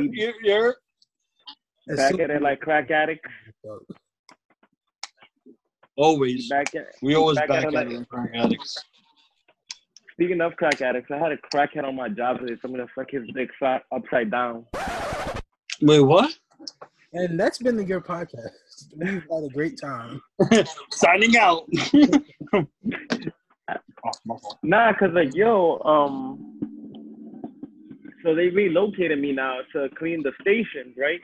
You're, you're, you're. Back at it like crack addict. Always. Back at We always back back at at it it like- like crack addicts. Speaking of crack addicts, I had a crackhead on my job today. Someone to suck his dick fat upside down. Wait, what? And that's been the YERRRRR Podcast. We've had a great time. Signing out. Nah, cause like yo, um, so they relocated me now to clean the stations, right?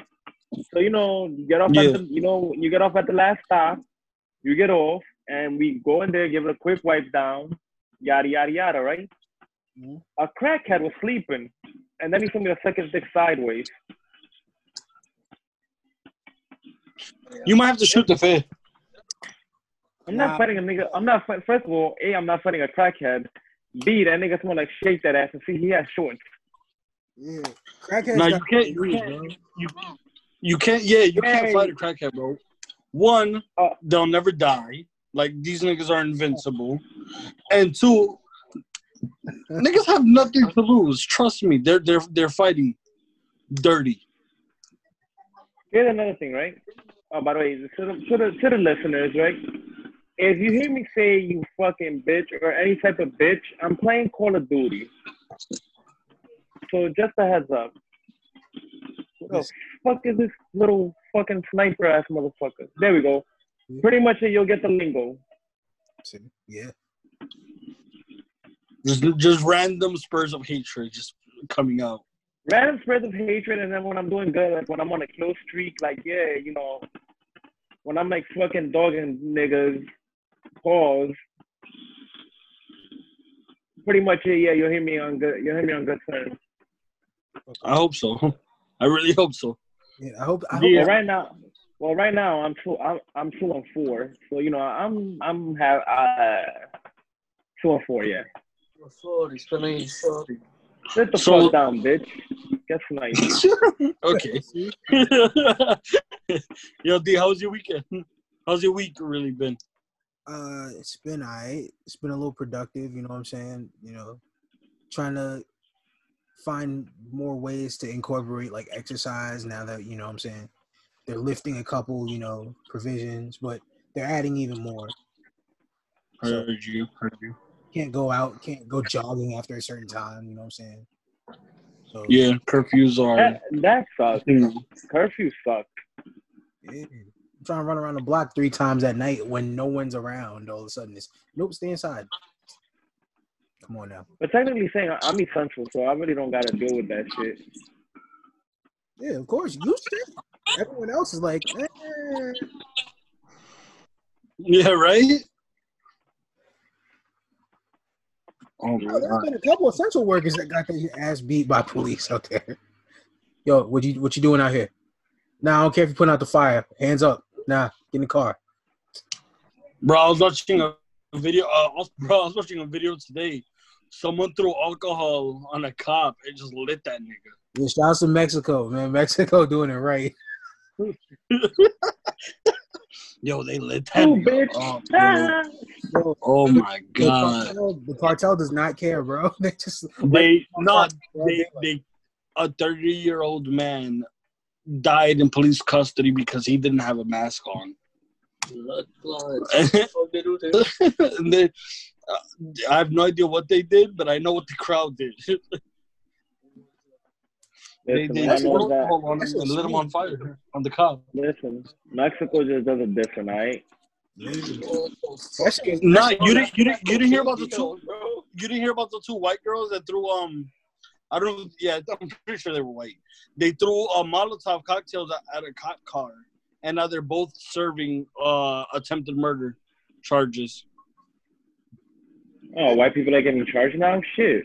So you know, you get off Yeah. at the, you know, you get off at the last stop, you get off, and we go in there, give it a quick wipe down, yada yada yada, right? Mhm. A crackhead was sleeping, and then he told me to suck his dick sideways. You might have to shoot the fifth. I'm Nah. not fighting a nigga. I'm not first of all, a I'm not fighting a crackhead. B that nigga smell like shake that ass and see he has shorts. Yeah. Crackheads No, you can't. You can't. You, you can't. Yeah, you can't fight a crackhead, bro. One, Uh, they'll never die. Like these niggas are invincible. And two, niggas have nothing to lose. Trust me, they're they're they're fighting dirty. Here's another thing, right? Oh, by the way, to the, to the to the listeners, right? If you hear me say you fucking bitch or any type of bitch, I'm playing Call of Duty. So just a heads up. What the fuck is this little fucking sniper ass motherfucker? There we go. Pretty much you'll get the lingo. Yeah. Just just random spurs of hatred just coming out. Random spreads of hatred, and then when I'm doing good, like when I'm on a kill streak, like yeah, you know, when I'm like fucking dogging niggas, pause. Pretty much, yeah, yeah, you'll hear me on good, you'll hear me on good terms. I hope so. I really hope so. Yeah. I hope. I hope Well, right now, well, right now I'm two, I'm, I'm two on four, so you know, I'm, I'm have, uh, two on four, yeah. Sorry, sorry, sorry. Sit the So- fuck down, bitch. Guess nice. okay. Yo, D, how's your weekend? How's your week really been? Uh, it's been alright. It's been a little productive. You know what I'm saying? You know, trying to find more ways to incorporate like exercise now that you know what I'm saying they're lifting a couple you know provisions, but they're adding even more. So Heard you. Heard you. can't go out, can't go jogging after a certain time. You know what I'm saying? So Yeah, curfews are. That, that sucks. Hmm. Curfew sucks. yeah. I'm trying to run around the block three times at night when no one's around. All of a sudden, it's nope, stay inside. Come on now. But technically saying, I'm essential, so I really don't gotta deal with that shit. Yeah, of course. You should. Everyone else is like, eh. Yeah, right? Oh Oh, my there's been a couple essential workers that got their ass beat by police out there. Yo, what you what you doing out here? Nah, I don't care if you're putting out the fire. Hands up. Nah, get in the car. Bro, I was watching a video. Uh, bro, I was watching a video today. Someone threw alcohol on a cop. and just lit that nigga. Yeah, shout out to Mexico, man. Mexico doing it right. Yo, they lit that Ooh, nigga. bitch. up, bro. Yo, Oh my the, god. cartel, the cartel does not care, bro. They just They not they, they a 30 year old man died in police custody because he didn't have a mask on. Blood, blood. and Oh, they do this. they, uh, I have no idea what they did, but I know what the crowd did. they Listen, they I poured know that. alcohol on lit him on fire on the cop. Listen, Mexico just does it different, alright? That Nah, you didn't you didn't you didn't hear about the two you didn't hear about the two white girls that threw um I don't know yeah I'm pretty sure they were white. They threw uh, Molotov cocktails at, at a cop car, and now they're both serving uh attempted murder charges. Oh, white people are getting charged now? Shit.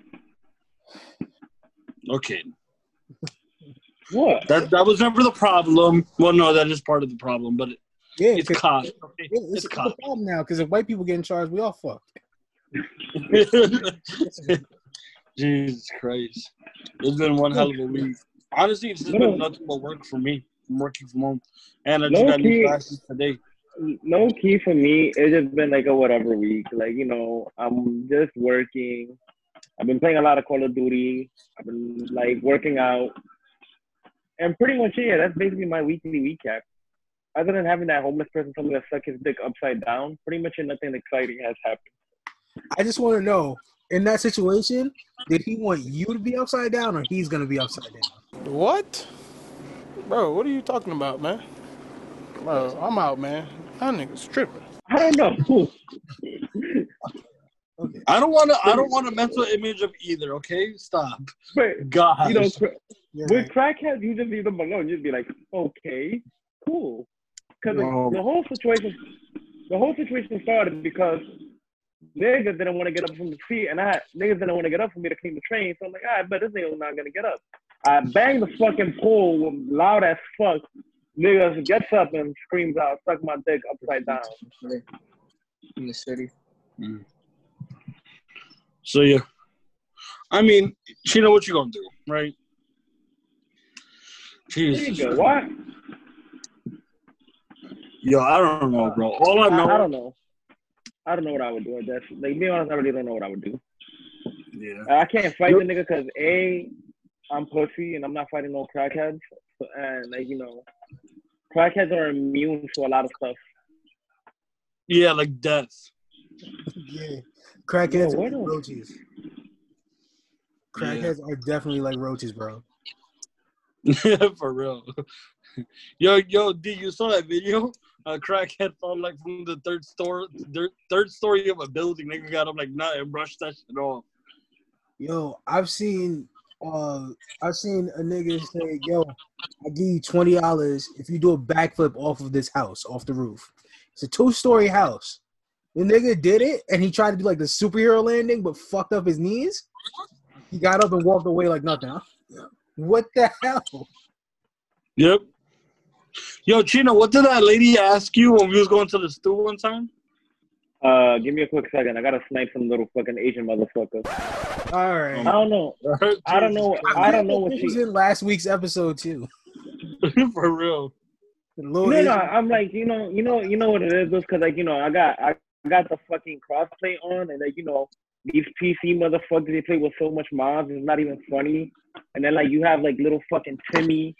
Okay, What? that that was never the problem. Well, no, that is part of the problem, but it, yeah, it's 'cause- cop. yeah, Okay, it's, it's it's a problem now because if white people get in charge, we all fucked. Jesus Christ, it's been one hell of a week. Honestly, it's just been nothing but work for me. I'm working from home, and I just got new Low-key- classes today. No key for me, it's just been like a whatever week. Like, you know, I'm just working. I've been playing a lot of Call of Duty. I've been like working out. And pretty much, yeah, that's basically my weekly recap. Other than having that homeless person tell me to suck his dick upside down, pretty much nothing exciting has happened. I just want to know in that situation, did he want you to be upside down or he's gonna be upside down? What? Bro, what are you talking about, man? Bro, I'm out, man. That nigga's tripping. I don't know. Okay. I don't want to. I don't want a mental image of either. Okay, stop. but, God, you know, cra- You're with right. crackheads, you just leave them alone. You just be like, okay, cool. Because No. the whole situation, the whole situation started because niggas didn't want to get up from the seat, and I niggas didn't want to get up for me to clean the train. So I'm like, I bet this nigga's not gonna get up. I banged the fucking pole loud as fuck. Niggas gets up and screams out, "Suck my dick upside down." In the city. Mm. So yeah, I mean, she know what you gonna do, right? There you Jesus, go. Why? yo, I don't know, bro. All I I, I don't know. I don't know what I would do. I guess. Like, to be honest, I really don't know what I would do. yeah, I can't fight the nigga because a, I'm pussy and I'm not fighting no crackheads. And like you know, crackheads are immune to a lot of stuff. yeah, like death. Yeah. Crackheads Yo, are like roaches. Crackheads are definitely like roaches, bro. For real. Yo, yo, D, you saw that video? A crackhead fell like from the third story, third, third story of a building. Nigga got up like nothing, and brushed that shit off. Yo, I've seen uh I've seen a nigga say, yo, I'll give you twenty dollars if you do a backflip off of this house, off the roof. It's a two-story house. The nigga did it and he tried to do like the superhero landing, but fucked up his knees. He got up and walked away like nothing. What the hell? Yep. Yo, Chino, what did that lady ask you when we was going to the stew one time? Uh, give me a quick second. I gotta snipe some little fucking Asian motherfucker. All right. I don't know. I don't know. I don't know what This she. was in last week's episode too. For real. The little No, no. I'm like, you know, you know, you know what it is, just because like, you know, I got, I got the fucking crossplay on, and like, you know, these PC motherfuckers they play with so much mods, it's not even funny. And then like, you have like little fucking Timmy.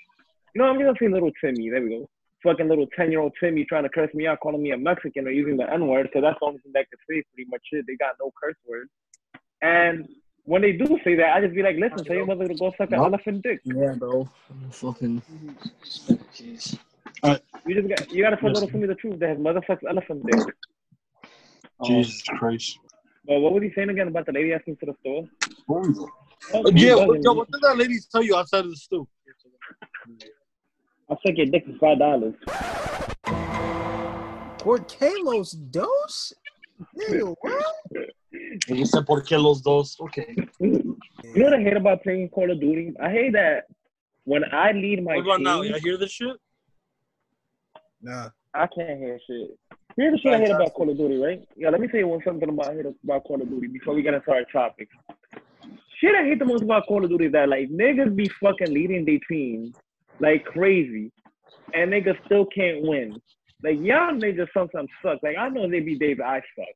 You know, I'm gonna say little Timmy. There we go. Fucking little ten year old Timmy trying to curse me out, calling me a Mexican or using the N word, because that's the only thing that could say pretty much it. They got no curse words. And when they do say that, I just be like, listen, tell your mother to go suck an elephant dick. Yeah, bro. I'm fucking. Jeez. You just got, you gotta tell little Timmy the truth that his mother sucks elephant dick. Jesus Christ. But what was he saying again about the lady asking for the store? Oh, Yeah, what, yo, what did that lady tell you outside of the stew? I'll suck your dick for five dollars. Por Carlos Dos? Nigga, what? He said, ¿por qué los dos? Okay. You know what I hate about playing Call of Duty? I hate that when I lead my What about team, now? Y'all hear this shit? Nah. I can't hear shit. Here's the shit I hate about Call of Duty, right? Yeah, let me tell you one something about I hate about Call of Duty before we get into our topic. Shit I hate the most about Call of Duty is that like niggas be fucking leading their team like crazy, and niggas still can't win. Like y'all niggas sometimes suck. Like I know they be days I suck,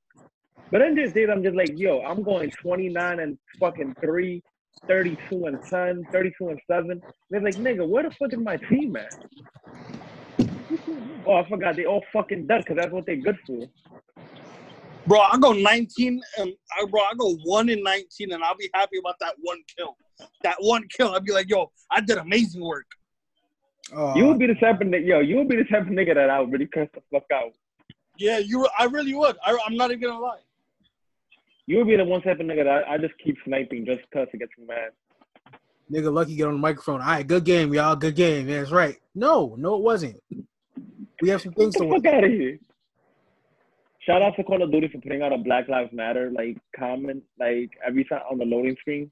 but in this days I'm just like, yo, I'm going 29 and fucking three. 32 and 10, 32 and 7. They're like, nigga, where the fuck is my team at? Oh, I forgot. They all fucking done because that's what they good for. Bro, I go 19 and I bro, I go one in 19 and I'll be happy about that one kill. That one kill, I'll be like, yo, I did amazing work. Uh, you would be the type of nigga, yo, you would be the type of nigga that I would really curse the fuck out. Yeah, you. I really would. I, I'm not even gonna lie. You would be the one type of nigga that I, I just keep sniping just because to get you mad. Nigga, lucky get on the microphone. All right, good game, y'all. Good game. Yeah, that's right. No, no, it wasn't. We have some things Get to the work. out of here. Shout out to Call of Duty for putting out a Black Lives Matter like comment like every time on the loading screen.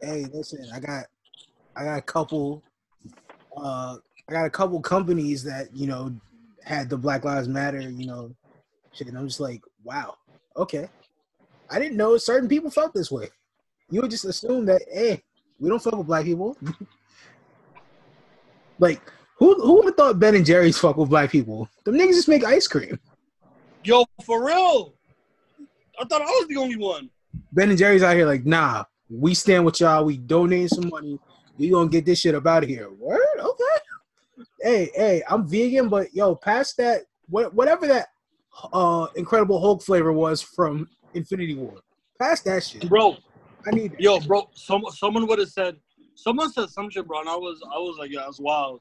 Hey, listen, I got, I got a couple, uh, I got a couple companies that you know had the Black Lives Matter, you know, shit. And I'm just like, wow, okay. I didn't know certain people felt this way. You would just assume that, hey, we don't fuck with black people. like, who who would have thought Ben and Jerry's fuck with black people? Them niggas just make ice cream. Yo, for real. I thought I was the only one. Ben and Jerry's out here like, nah, we stand with y'all. We donating some money. We gonna get this shit up out of here. Word? Okay. Hey, hey, I'm vegan, but yo, past that, what, whatever that uh Incredible Hulk flavor was from Infinity War, past that shit. bro. I need that. Yo, bro. Some someone would have said. Someone said some shit, bro, and I was I was like, yeah, that's wild.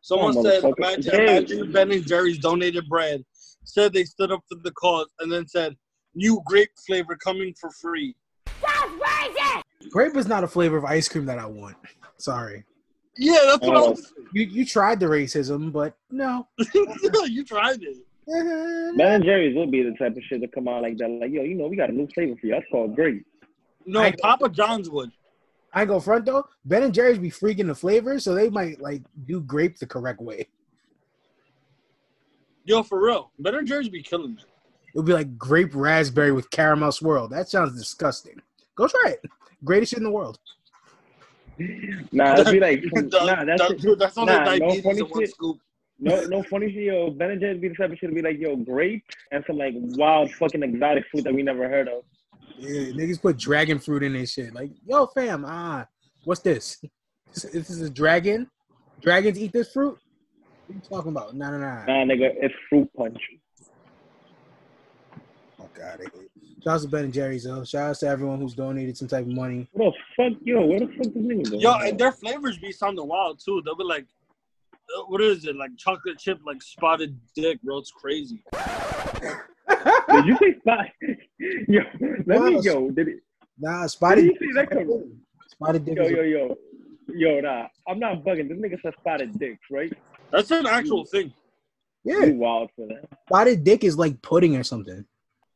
Someone Oh, said, motherfucker. imagine, Hey. imagine if Ben and Jerry's donated bread, said they stood up for the cause, and then said, new grape flavor coming for free. Grape is not a flavor of ice cream that I want. Sorry. Yeah, that's what I Oh. was. You you tried the racism, but no. you tried it. Eh, Ben and Jerry's would be the type of shit to come out like that. Like, yo, you know, we got a new flavor for you. That's called grape. No, I- Papa John's would. I ain't go front though. Ben and Jerry's be freaking the flavors, so they might like do grape the correct way. Yo, for real. Ben and Jerry's be killing it. It would be like grape raspberry with caramel swirl. That sounds disgusting. Go try it. Greatest shit in the world. Nah, it'd be like, nah, that's that- dude, that's on nah, the no funny shit. scoop. No, no funny shit, yo. Ben and Jerry's be the type of shit to be like, yo, grape and some like wild fucking exotic fruit that we never heard of. Yeah, niggas put dragon fruit in their shit. Like, yo, fam, ah, what's this? This, this is a dragon. Dragons eat this fruit. What you talking about? Nah, nah, nah. Nah, nigga, it's fruit punch. Oh god, I hate it. Shout out to Ben and Jerry's though. Shout out to everyone who's donated some type of money. What the fuck, yo? Where the fuck this nigga? Yo, and their flavors be sounding wild too. They'll be like, uh, what is it? Like chocolate chip, like spotted dick, bro. It's crazy. Did you say spot? yo, let me, yo, did it? Nah, Did spotted. you see that come? Spotted dick. Yo, yo, yo, yo, nah. I'm not bugging. This nigga said spotted dicks, right? That's an actual thing. yeah, You wild for that. spotted dick is like pudding or something.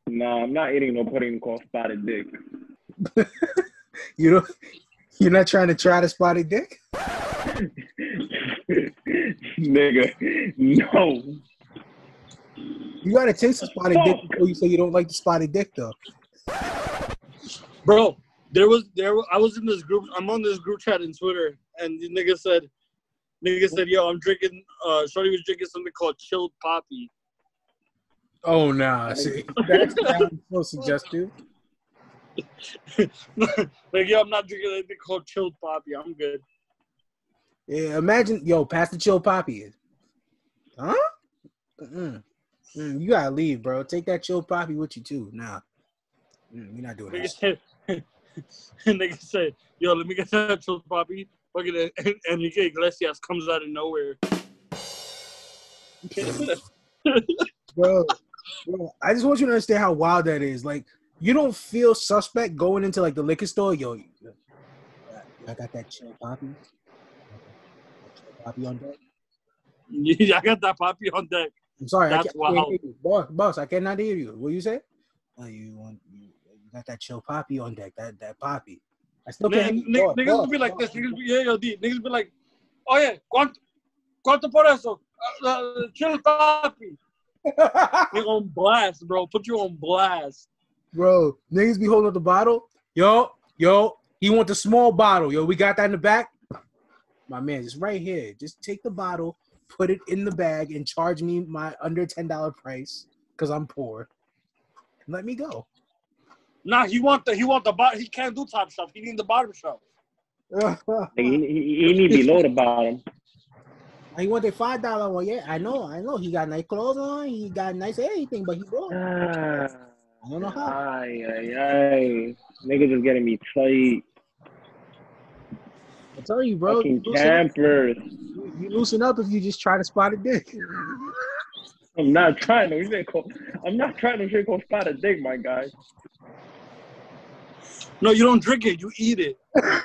Nah, I'm not eating no pudding called spotted dick. You know, you're not trying to try the spotted dick. nigga, no. You gotta taste the spotted dick before you say you don't like the spotted dick though. Bro, there was there wa- I was in this group I'm on this group chat in Twitter and the nigga said nigga said, yo, I'm drinking uh Shorty was drinking something called chilled poppy. Oh nah, see, sounds so suggestive. like, yo, I'm not drinking anything called chilled poppy. I'm good. Yeah, imagine, yo, pass the chill poppy is. Huh? Mm-mm. Mm, you gotta leave, bro. Take that chill poppy with you too. Nah, mm, we're not doing Nigga that. said nigga said, yo, let me get that chilled poppy. Fucking and Enrique Iglesias comes out of nowhere. bro, bro. I just want you to understand how wild that is. Like, you don't feel suspect going into like the liquor store. Yo, I got that chill poppy. Poppy on deck. Yeah, I got that poppy on deck. I'm sorry, I That's can't, I can't wild. hear you. Boss, boss, I cannot hear you. What you say? Oh, you want you, got that chill poppy on deck? That that poppy. I still can't. Man, hear you. niggas, Boss, niggas boss, will be like boss. this. Niggas be, yeah, yo, D. Niggas be like, oh yeah, ¿cuánto, cuánto por eso? Uh, uh, chill papi. Nigga on blast, bro. Put you on blast. Bro, niggas be holding up the bottle. Yo, yo, he want the small bottle. Yo, we got that in the back. My man, just right here. Just take the bottle, put it in the bag, and charge me my under ten dollar price because I'm poor. And let me go. Nah, he want the he want the bottom. He can't do top shelf. He need the bottom shelf. He, he, he need below the bottom. He want the five dollar one. Yeah, I know, I know. He got nice clothes on. He got nice everything, but he broke. Ah, I don't know how. ay, ay, ay. Niggas is getting me tight. I tell you, bro. You Fucking loosen, up, campers. you, you loosen up if you just try to spot a dick. I'm not trying to. we been I'm not trying to drink on a dick, my guy. No, you don't drink it. You eat it.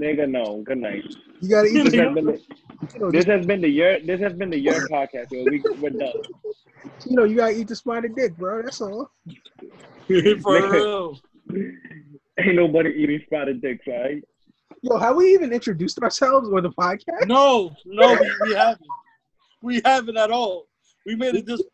Nigga, no. Good night. You gotta eat This the has been the, this has been the year. This has been the YERRRRR podcast. Yo. We, we're done. Chino, you gotta eat the spotted dick, bro. That's all. For real. Ain't nobody eating spotted dicks, right? Yo, have we even introduced ourselves or the podcast? No, no, we, we haven't. We haven't at all. We made it just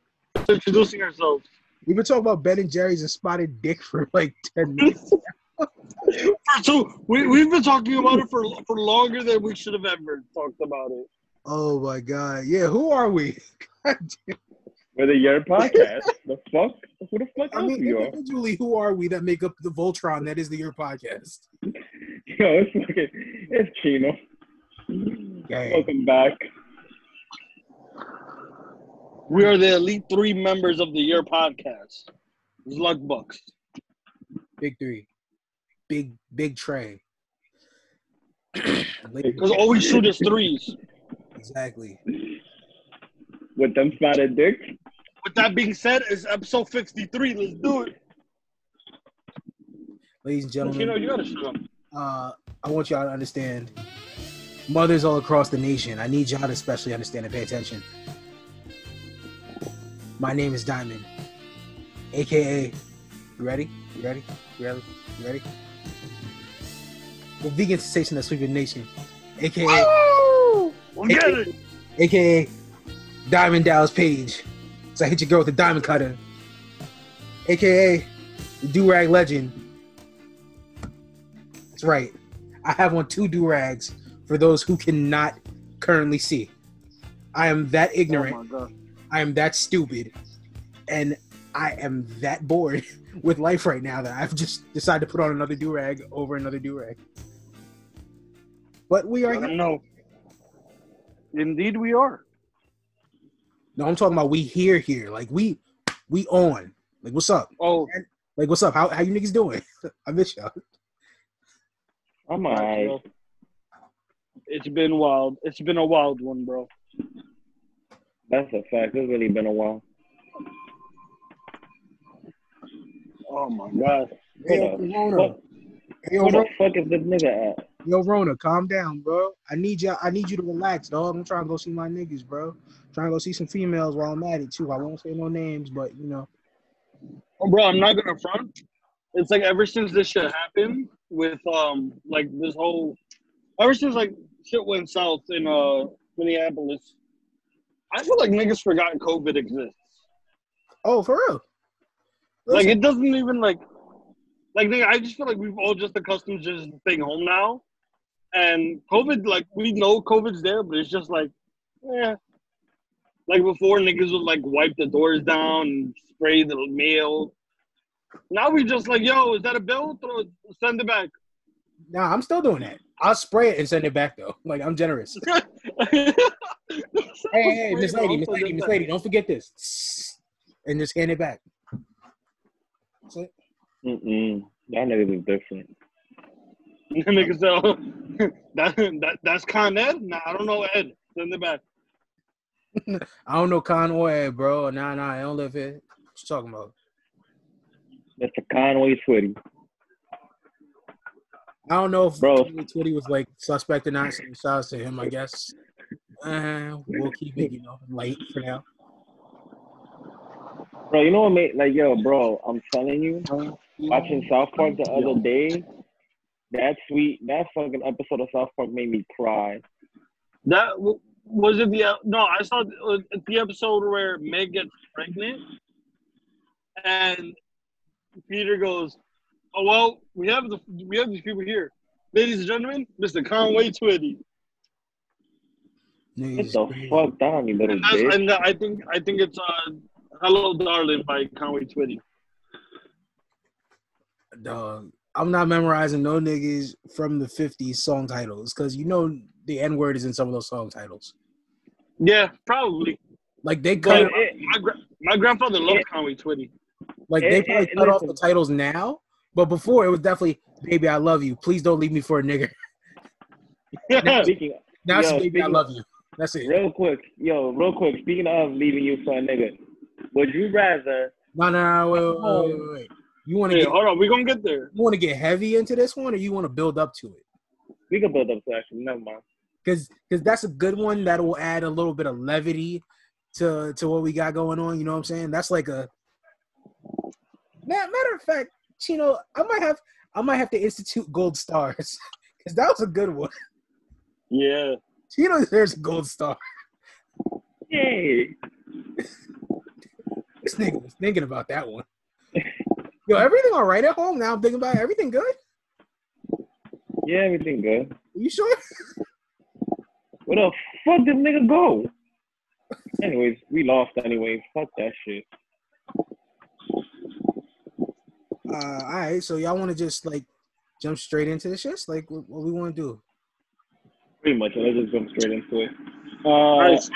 introducing ourselves. We've been talking about Ben and Jerry's and spotted dick for like ten minutes. For two, we we've been talking about it for for longer than we should have ever talked about it. oh my god. Yeah, who are we? God damn. We're the YERRRRR podcast. the fuck? Who the fuck I else mean, you are? individually, who are we that make up the Voltron that is the YERRRRR Podcast? Yo, it's fucking, it's Chino. Gang. Welcome back. We are the elite three members of the YERRRRR podcast. Luck Bucks. Big three. Big big tray. Because all we shoot is threes. exactly. With them spotted dick. With that being said, it's episode 53. Let's do it. Ladies and You know, gentlemen, you gotta shut up. uh, I want y'all to understand. Mothers all across the nation, I need y'all to especially understand and pay attention. My name is Diamond, aka. You ready? You ready? You ready? You ready? The vegan sensation that's sweeping nation, aka. Woo! We'll it. aka Diamond Dallas Page. So I hit your girl with a diamond cutter, aka the do rag legend. That's right. I have on two do rags for those who cannot currently see. I am that oh ignorant. Oh my god. I am that stupid, and I am that bored with life right now that I've just decided to put on another do rag over another do rag. But we are Let here. 'em know. Indeed, we are. No, I'm talking about we here here. Like we we on. Like what's up? Oh, Like what's up? How how you niggas doing? I miss y'all. I'm alright. it's been wild. It's been a wild one, bro. That's a fact. It's really been a while. Oh my god. Hey, What yo, the Rona. Hey, yo, Where the fuck is this nigga at? Yo, Rona, calm down, bro. I need you. I need you to relax, dog. I'm trying to go see my niggas, bro. trying to go see some females while I'm at it too. I won't say no names, but you know. Oh, bro, I'm not gonna front. It's like ever since this shit happened with um like this whole ever since like shit went south in uh Minneapolis, I feel like niggas forgot COVID exists. Oh, for real. Like it doesn't even like like nigga, I just feel like we've all just accustomed to just staying home now. And COVID, like we know COVID's there, but it's just like, yeah. Like before, niggas would like wipe the doors down and spray the mail. Now we just like, yo, is that a bill? Throw it, send it back. nah, I'm still doing that. I'll spray it and send it back though. Like I'm generous. hey, hey, Miss Lady, Miss Lady, Miss Lady, don't forget this. And just hand it back. That's it. Mm-mm. Y'all niggas is different. Niggas say, oh, that, that, that's Con Ed? Nah, I don't know Ed. Send it back. I don't know Conway, bro. Nah, nah, I don't live here. What you talking about? Mr. Conway Twitty. I don't know if Bro. Twitty was like suspect or not. So shouts to him, I guess. Uh, we'll keep it, you know, light for now. Bro, you know what made like yo, bro, I'm telling you, watching South Park the other day, that sweet that fucking episode of South Park made me cry. That was it. The no, I saw the, uh, the episode where Meg gets pregnant, and Peter goes, "Oh well, we have the we have these people here, ladies and gentlemen, Mr. Conway Twitty." What the fuck down, you little And, bitch? and I think I think it's uh, "Hello, Darling" by Conway Twitty. Dog. I'm not memorizing no niggas from the 50s song titles because you know the N word is in some of those song titles. Yeah, probably. Like they cut, it- my gra- my grandfather loved Yeah. Conway Twitty. like they probably it- cut off the titles now, but before it was definitely "Baby, I love you. Please don't leave me for a nigger." Speaking Now it's Yo, "Baby, I love you." That's it. real quick, yo, real quick, speaking of leaving you for a nigga, would you rather No, no, no, wait, wait, wait, wait, wait. You want to Hey, get hold on, we gonna get there. you want to get heavy into this one, or you want to build up to it? we can build up to actually, never mind. Because because that's a good one that will add a little bit of levity to to what we got going on. You know what I'm saying? That's like a matter of fact, Chino. I might have I might have to institute gold stars because that was a good one. Yeah. Chino deserves a gold star. Yay. This nigga was thinking about that one. Yo, everything all right at home? Now I'm thinking about it. everything good. Yeah, everything good. Are you sure? Where the fuck did nigga go? Anyways, we lost anyways. Fuck that shit. Uh, all right. So y'all want to just like jump straight into the shit? Like what, what we want to do? Pretty much. Let's just jump straight into it. Uh, Nice.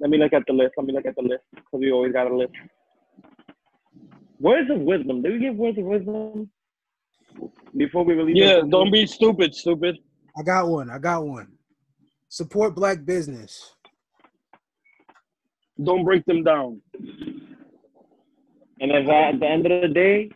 Let me look at the list. Let me look at the list because we always got a list. Words of wisdom. Do we give words of wisdom before we release? Yeah, don't be stupid, stupid. I got one. I got one. Support black business. Don't break them down. And if at the end of the day,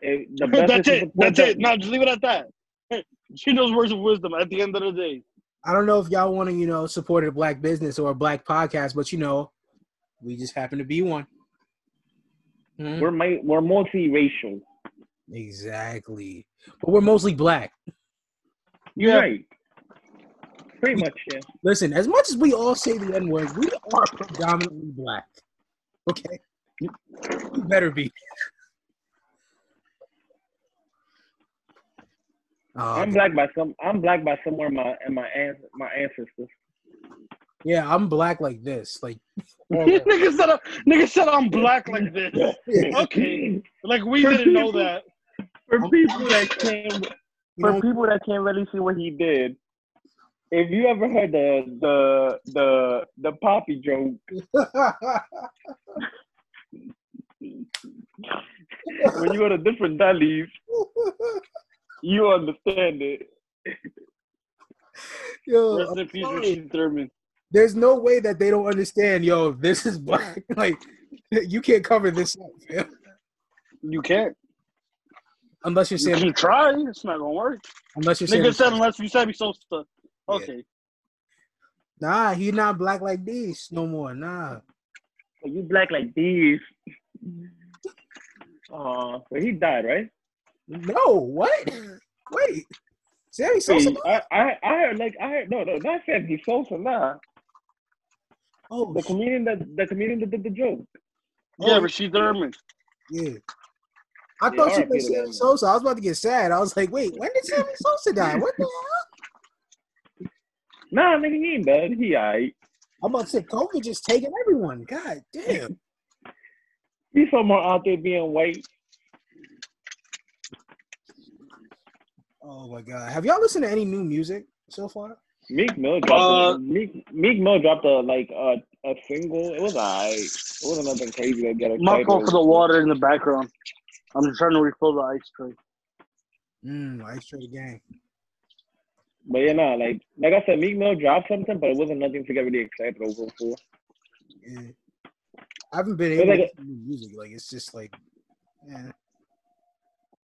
if the best That's is it. That's them- it. No, just leave it at that. She knows words of wisdom at the end of the day. I don't know if y'all want to, you know, support a black business or a black podcast, but you know, we just happen to be one. Mhm. We're mi- we're multiracial. Exactly. But we're mostly black. You're Yeah. right. Pretty much, yeah. Listen, as much as we all say the N word, we are predominantly black. Okay? you better be. I'm black by some. I'm black by somewhere in my in my an- my ancestors. Yeah, I'm black like this. Like, nigga said, nigga said I'm black like this. Okay, like we For didn't know that. For people that can't, for know, people that can't really see what he did, if you ever heard the the the the poppy joke, when you go to different delis, you understand it. yo, Rest in peace, sorry. Rasheed Thurman. There's no way that they don't understand. Yo, this is black. Like, you can't cover this up, fam. You can't. unless you're You saying, can try. It's not gonna work. unless you're saying, Nigga said unless you said so stuff. Okay. nah, he not black like these no more. Nah. So you black like these. Uh, but he died, right? No, what? Wait, Sammy Sosa? Wait, I, I I heard like I heard no no not Sammy Sosa nah Oh, the comedian that the comedian that did the joke. Yeah, Oh, Rasheed Thurman. yeah. I Yeah, thought you was meant to Sammy. Sosa. I was about to get sad. I was like, wait, when did Sammy Sosa die? What the hell? Nah, nigga, he ain't dead. He alright. I'm about to say COVID just taking everyone. God damn. He's somewhere out there being white. Oh my god. Have y'all listened to any new music so far? Meek Mill dropped Uh, a, Meek Meek Mill dropped a like a, a single. It was alright. It wasn't nothing crazy to get excited. My fault for the water in the background. I'm just trying to refill the ice tray. Mm, Ice tray Gang. But yeah, nah, like like I said, Meek Mill dropped something, but it wasn't nothing to get really excited over for. Yeah. I haven't been It's able like to a- listen to new music. Like it's just like, yeah,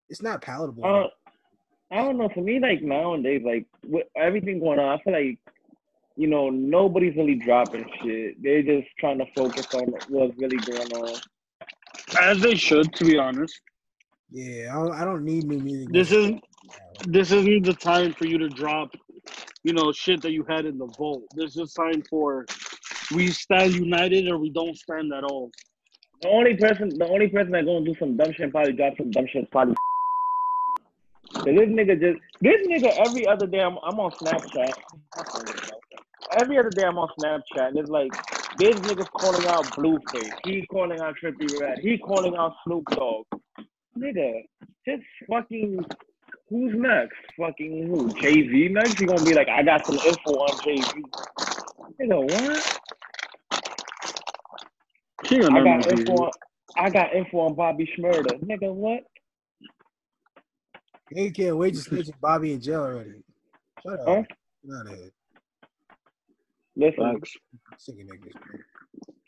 it's not palatable. I don't, I don't know. For me, like nowadays, like with everything going on, I feel like you know nobody's really dropping shit. They're just trying to focus on what's really going on. As they should, to be honest. yeah, I don't, I don't need new music. This isn't this isn't the time for you to drop, you know, shit that you had in the vault. This is time for we stand united or we don't stand at all. The only person, the only person that gonna do some dumb shit and probably drop some dumb shit probably. Cause this nigga just, this nigga every other day I'm, I'm on Snapchat. Every other day I'm on Snapchat and it's like this nigga's calling out Blueface, he calling out Trippie Redd, he calling out Snoop Dogg. Nigga, just fucking. Who's next? Fucking who? Jay Z next? He gonna be like, I got some info on Jay Z. Nigga, what? I got info. On, I got info on Bobby Shmurda. Nigga, what? They can't wait to snitch Bobby in jail already. Shut up. Huh? Not it. Listen, Sick niggas.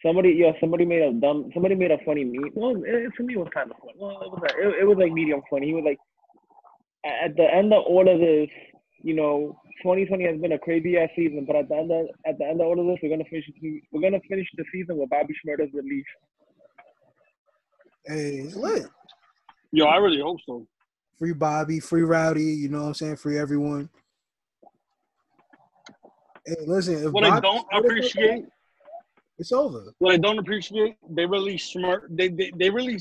somebody, yo, somebody made a dumb, somebody made a funny meme. Well, it, to me, it was kind of funny. Well, it was, like, it, it was like medium funny. He was like, at the end of all of this, you know, 2020 has been a crazy ass season, but at the end of at the end of all of this, we're gonna finish. We're gonna finish the season with Bobby Shmurda's release. Hey, it's lit. Yo, I really hope so. Free Bobby, free Rowdy, you know what I'm saying? Free everyone. Hey, listen, if What I don't Shmurda- appreciate, it's over. what I don't appreciate, they really smart. They they, they really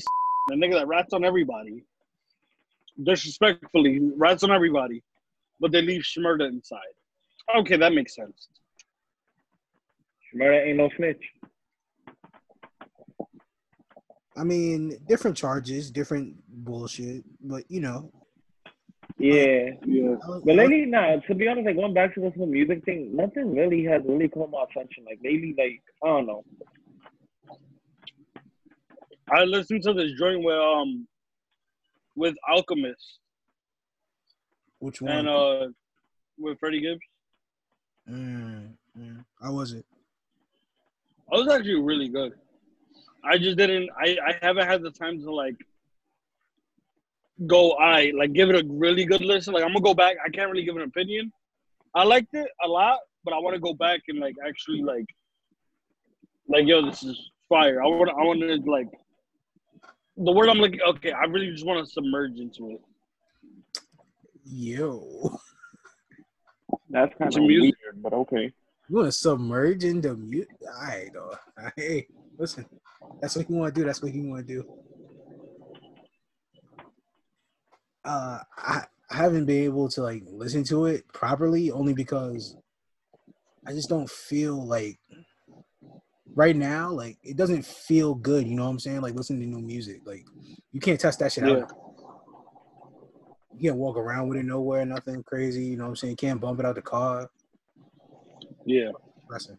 the nigga that rats on everybody. Disrespectfully, rats on everybody, but they leave Shmurda inside. Okay, that makes sense. Shmurda ain't no snitch. I mean, different charges, different bullshit, but you know, Yeah. Yeah. But I was- lately, nah, to be honest, like going back to this whole music thing, nothing really has really caught my attention. Like lately, like I don't know. I listened to this joint with um with Alchemist which one? and uh with Freddie Gibbs. Mm, mm. How was it? I was actually really good. I just didn't. I I haven't had the time to like go. I like give it a really good listen. Like I'm gonna go back. I can't really give an opinion. I liked it a lot, but I want to go back and like actually like like yo, this is fire. I want. I want to like the word I'm looking. Okay, I really just want to submerge into it. Yo, That's kind of music. weird, but okay. you want to submerge into mute? All right, though. Hey, listen, that's what you want to do. That's what you want to do. Uh, I, I haven't been able to like listen to it properly only because I just don't feel like right now like it doesn't feel good. You know what I'm saying? Like listening to new music, like you can't test that shit Yeah. out. You can't walk around with it nowhere, nothing crazy. You know what I'm saying? You can't bump it out the car. Yeah, Listen.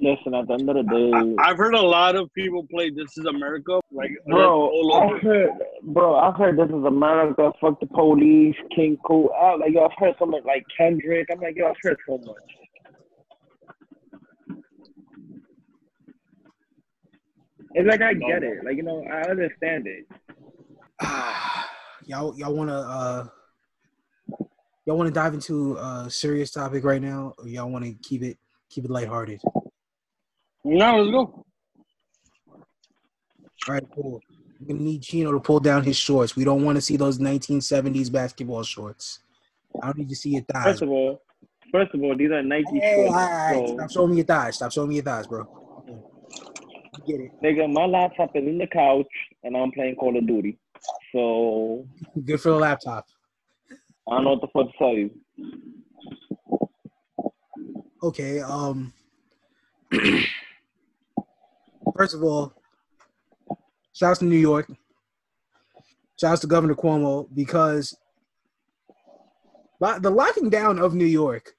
Listen, at the end of the day, I, I've heard a lot of people play "This Is America" like bro, all over. I heard, bro, I heard this is America. Fuck the police, King Cool. I, like yo, I've heard so much, like Kendrick. I'm like yo, I've heard so much. It's like I get it, like you know, I understand it. Ah, y'all y'all want to uh y'all want to dive into a serious topic right now or y'all want to keep it keep it lighthearted No, let's go. all right cool i'm gonna need chino to pull down his shorts we don't want to see those 1970s basketball shorts i don't need to see your thighs First of all, first of all, these are Nike hey, shorts. right, so- stop showing me your thighs stop showing me your thighs bro I get it Nigga, my laptop is in the couch and I'm playing Call of Duty. So good for the laptop I don't know what the fuck to tell you. okay um first of all shouts to new york shouts to governor cuomo because the locking down of new york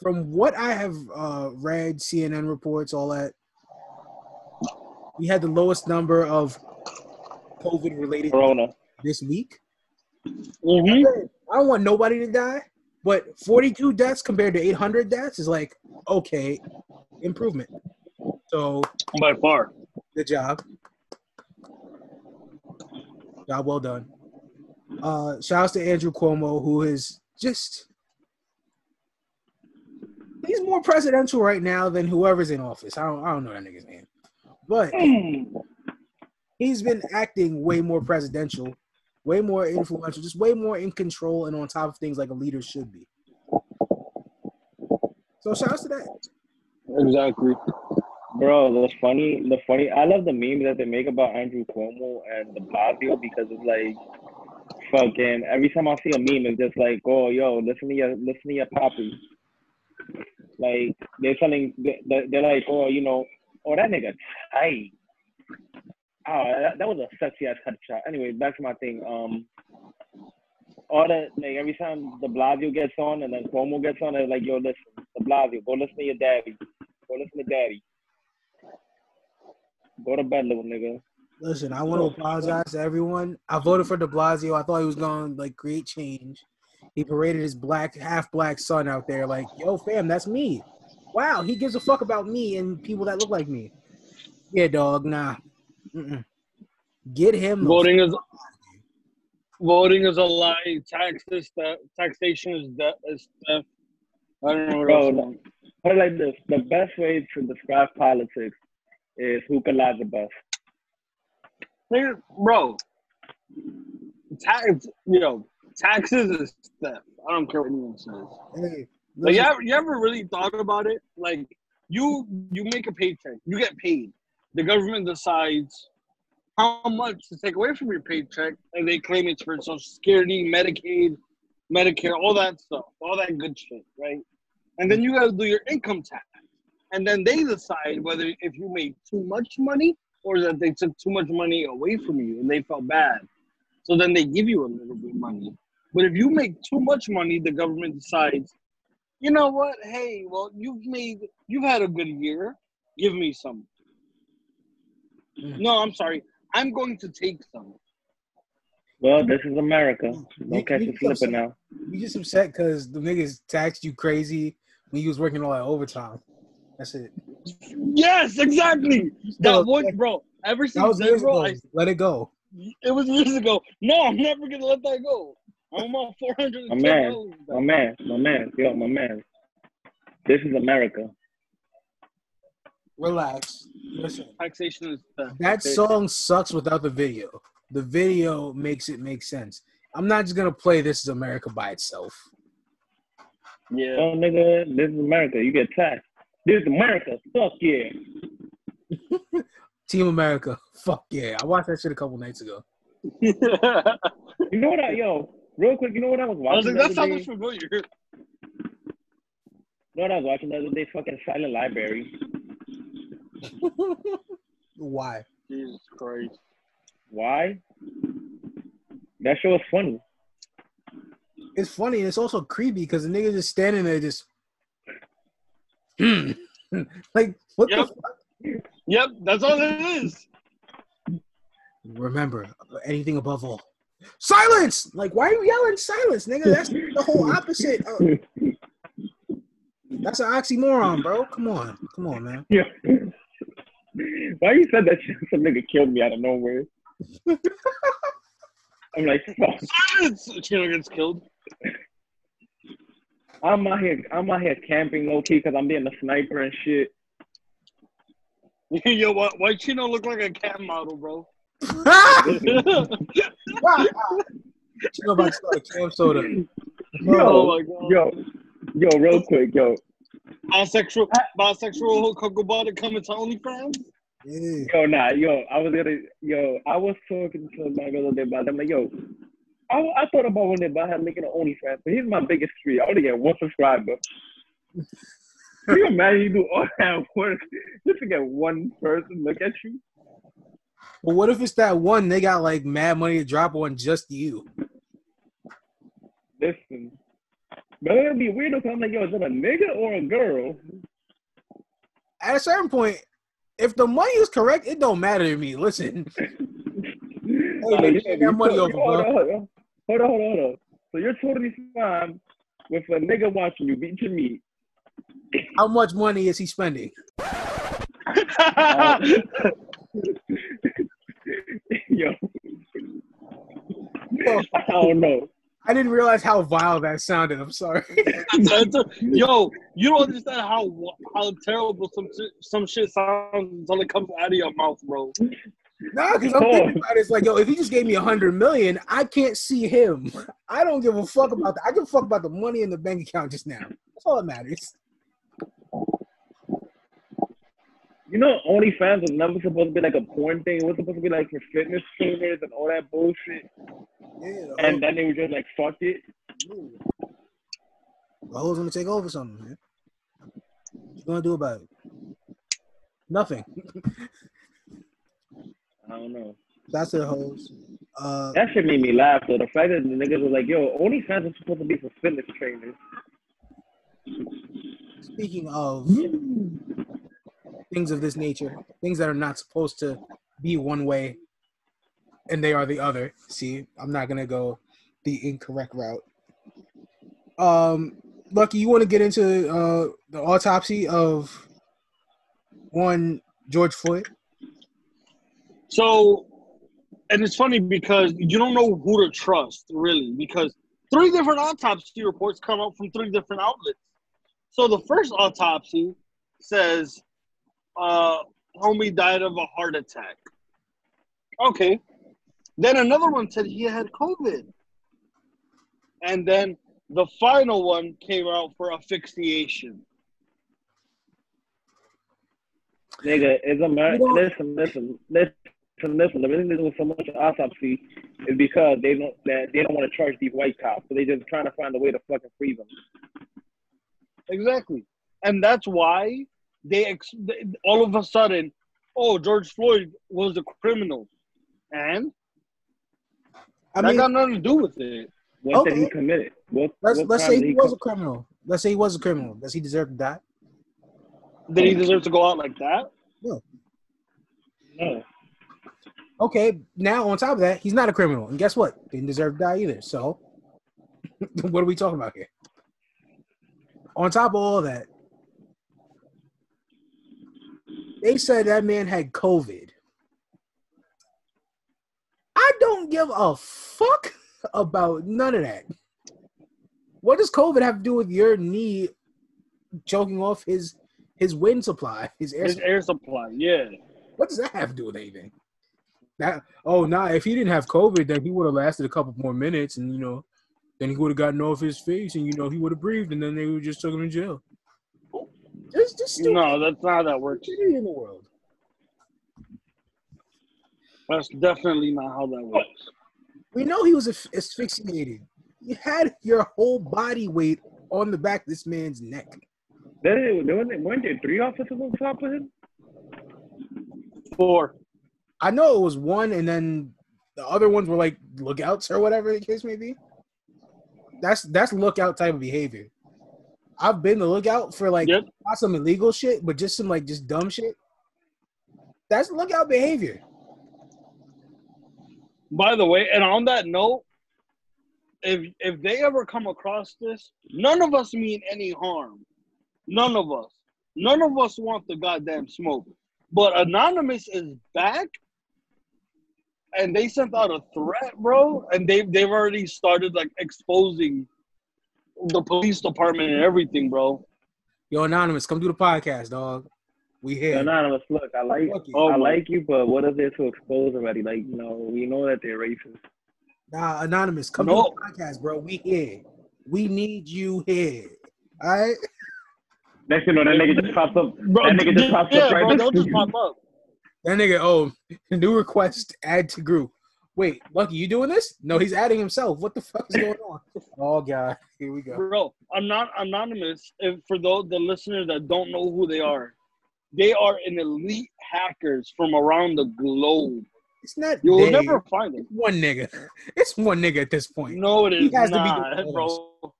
from what i have uh, read cnn reports all that we had the lowest number of covid related Corona. this week Mm-hmm. i don't want nobody to die but 42 deaths compared to 800 deaths is like okay improvement so By far. Good job. Job well done. Uh, shouts to Andrew Cuomo, who is just he's more presidential right now than whoever's in office. I don't I don't know that nigga's name. But he's been acting way more presidential, way more influential, just way more in control and on top of things like a leader should be. So shouts to that. Exactly. Bro, the funny, the funny, I love the memes that they make about Andrew Cuomo and de Blasio because it's like, fucking, every time I see a meme, it's just like, oh, yo, listen to your, listen to your poppy. Like, they're telling, they're, like, oh, you know, oh, that nigga tight. Oh, that, that was a sexy ass cut headshot. Anyway, back to my thing. Um, all that, like, every time de Blasio gets on and then Cuomo gets on, they're like, yo, listen, de Blasio, go listen to your daddy. Go listen to daddy. Go to bed, little nigga. Listen, I want to apologize to everyone. I voted for De Blasio. I thought he was going to like create change. He paraded his black, half black son out there, like, "Yo, fam, that's me." Wow, he gives a fuck about me and people that look like me. Yeah, dog. Nah. Mm-mm. Get him. Voting is voting is a lie. Taxes, theft, taxation is de- is theft. I don't know what Bro, else. Put it like this: the best way to describe politics is who can lie the best. Nigga, Bro, tax, you know, taxes is theft. I don't care what anyone says. Hey, Like, you ever, you ever really thought about it? Like, you you make a paycheck, you get paid. The government decides how much to take away from your paycheck, and they claim it's for Social Security, Medicaid, Medicare, all that stuff, all that good shit, right? And then you got to do your income tax, and then they decide whether if you made too much money or that they took too much money away from you and they felt bad. So then they give you a little bit of money. But if you make too much money, the government decides, you know what? Hey, well, you've made, you've had a good year. Give me some. Mm. No, I'm sorry. I'm going to take some. Well, this is America. You- Don't catch you me slipping upset. now. You just upset because the niggas taxed you crazy when you was working all that overtime. That's it. Yes, exactly. Still That one, bro. Ever That since was then, years bro, ago. I, Let it go. it was years ago. No, I'm never gonna let that go. I'm on four hundred. My man, my man, my man, yo, my man. This is America. Relax. Listen. Taxation is theft. That okay? song sucks without the video. The video makes it make sense. I'm not just gonna play "This Is America" by itself. Yeah. Oh, nigga, this is America. You get taxed. This is America. Fuck yeah. Team America, fuck yeah! I watched that shit a couple nights ago. You know what I, yo, real quick, you know what I was I was watching like, that sounds familiar. You know what I was watching the other day? Fucking Silent Library. Why? Jesus Christ. Why? That show is funny. It's funny and it's also creepy because the nigga just standing there, just hmm. like what Yep. the fuck? Yep, that's all it is. Remember, anything above all, silence. Like, why are you yelling silence, nigga? That's the whole opposite. of- that's an oxymoron, bro. Come on, come on, man. Yeah. Why you said that shit? Some nigga killed me out of nowhere. I'm like, fuck. Silence! Chino gets killed. I'm out here. I'm out here camping low key because I'm being a sniper and shit. Yo, why, why Chino look like a cat model, bro? you about to start a camp soda. Yo, oh my god. yo, yo, real quick, yo, Bisexual, bisexual Kokobata coming to OnlyFans? Yeah. yo, nah, yo. I was gonna, yo, I was talking to my girl the other day about. Them, like, yo, I, I thought about one day about her making an OnlyFans, but here's my biggest fear. I only get one subscriber. Can you imagine you do all that work just to get one person look at you? But what if it's that one they got like mad money to drop on just you? Listen. But it'll be weird because I'm like, yo, is it a nigga or a girl? At a certain point, if the money is correct, it don't matter to me. Listen, nigga, take that money over, bro. On, hold on, hold on, hold on. So you're totally fine with a nigga watching you beat your meat. how much money is he spending? yo, Yo, I don't know. I didn't realize how vile that sounded. I'm sorry. Yo, you don't understand how how terrible some shit, some shit sounds until it comes out of your mouth, bro. Nah, because I'm thinking about it. It's like, yo, if he just gave me a hundred million, I can't see him. I don't give a fuck about that. I give a fuck about the money in the bank account just now. That's all that matters. You know, OnlyFans was never supposed to be like a porn thing. It was supposed to be like for fitness trainers and all that bullshit. Yeah, And then they were just like, fuck it. the hoes gonna take over something, man. What you gonna do about it? Nothing. I don't know. That's the hoes. Uh, That shit made me laugh though. The fact that the niggas were like, yo, only OnlyFans is supposed to be for fitness trainers. speaking of things of this nature, things that are not supposed to be one way and they are the other. See, I'm not gonna go the incorrect route. Um, Lucky, you want to get into uh, the autopsy of one George Floyd? So, and it's funny because you don't know who to trust, really, because three different autopsy reports come out from three different outlets. So the first autopsy says, uh, homie died of a heart attack. Okay. Then another one said he had COVID. And then the final one came out for asphyxiation. Nigga, it's a You don't- listen, listen, listen, listen. The reason they're doing so much autopsy is because they don't that they don't want to charge these white cops, so they're just trying to find a way to fucking free them. Exactly. And that's why they, ex- all of a sudden, oh, George Floyd was a criminal. And I that mean, got nothing to do with it. What did he Okay. committed? What, Let's what let's say did he was a criminal. Let's say he was a criminal. Does he deserve to die? Did he deserve to go out like that? No. No. Okay, now on top of that, he's not a criminal, and guess what? Didn't deserve to die either. So, what are we talking about here? On top of all that, they said that man had COVID. I don't give a fuck about none of that. What does COVID have to do with your knee choking off his his wind supply, his air? His air supply, yeah. What does that have to do with anything? That oh nah, if he didn't have COVID, then he would have lasted a couple more minutes, and you know, then he would have gotten off his face, and you know, he would have breathed, and then they would just took him to jail. Just, just No, that's not how that works. in the world. That's definitely not how that works. We know he was asphyxiated. You had your whole body weight on the back of this man's neck. There, there weren't, weren't there three officers on top of him? Four. I know it was one, and then the other ones were like lookouts or whatever the case may be. That's that's lookout type of behavior. I've been the lookout for like Yep. not some illegal shit, but just some like just dumb shit. That's lookout behavior. By the way, and on that note, if if they ever come across this, none of us mean any harm. None of us. None of us want the goddamn smoke. But Anonymous is back, and they sent out a threat, bro, and they've they've already started like exposing the police department and everything, bro. Yo, anonymous, come do the podcast, dog. We here. Anonymous, look, I like you. Oh I like you, but what is there to expose already? Like, you know, we know that they're racist. Nah, anonymous, come No. do the podcast, bro. We here. We need you here. All right. Next thing you know, that nigga just pops up. Bro, that nigga just pops yeah, up right bro, next they'll to just you. pop up. That nigga, oh, new request, add to group. Wait, Lucky, you doing this? No, he's adding himself. What the fuck is going on? Oh god, here we go. Bro, I'm not anonymous. If for those the listeners that don't know who they are, they are an elite hackers from around the globe. It's not. You will they. never find it. It's one nigga. It's one nigga at this point. No, it He is has to be not, bro.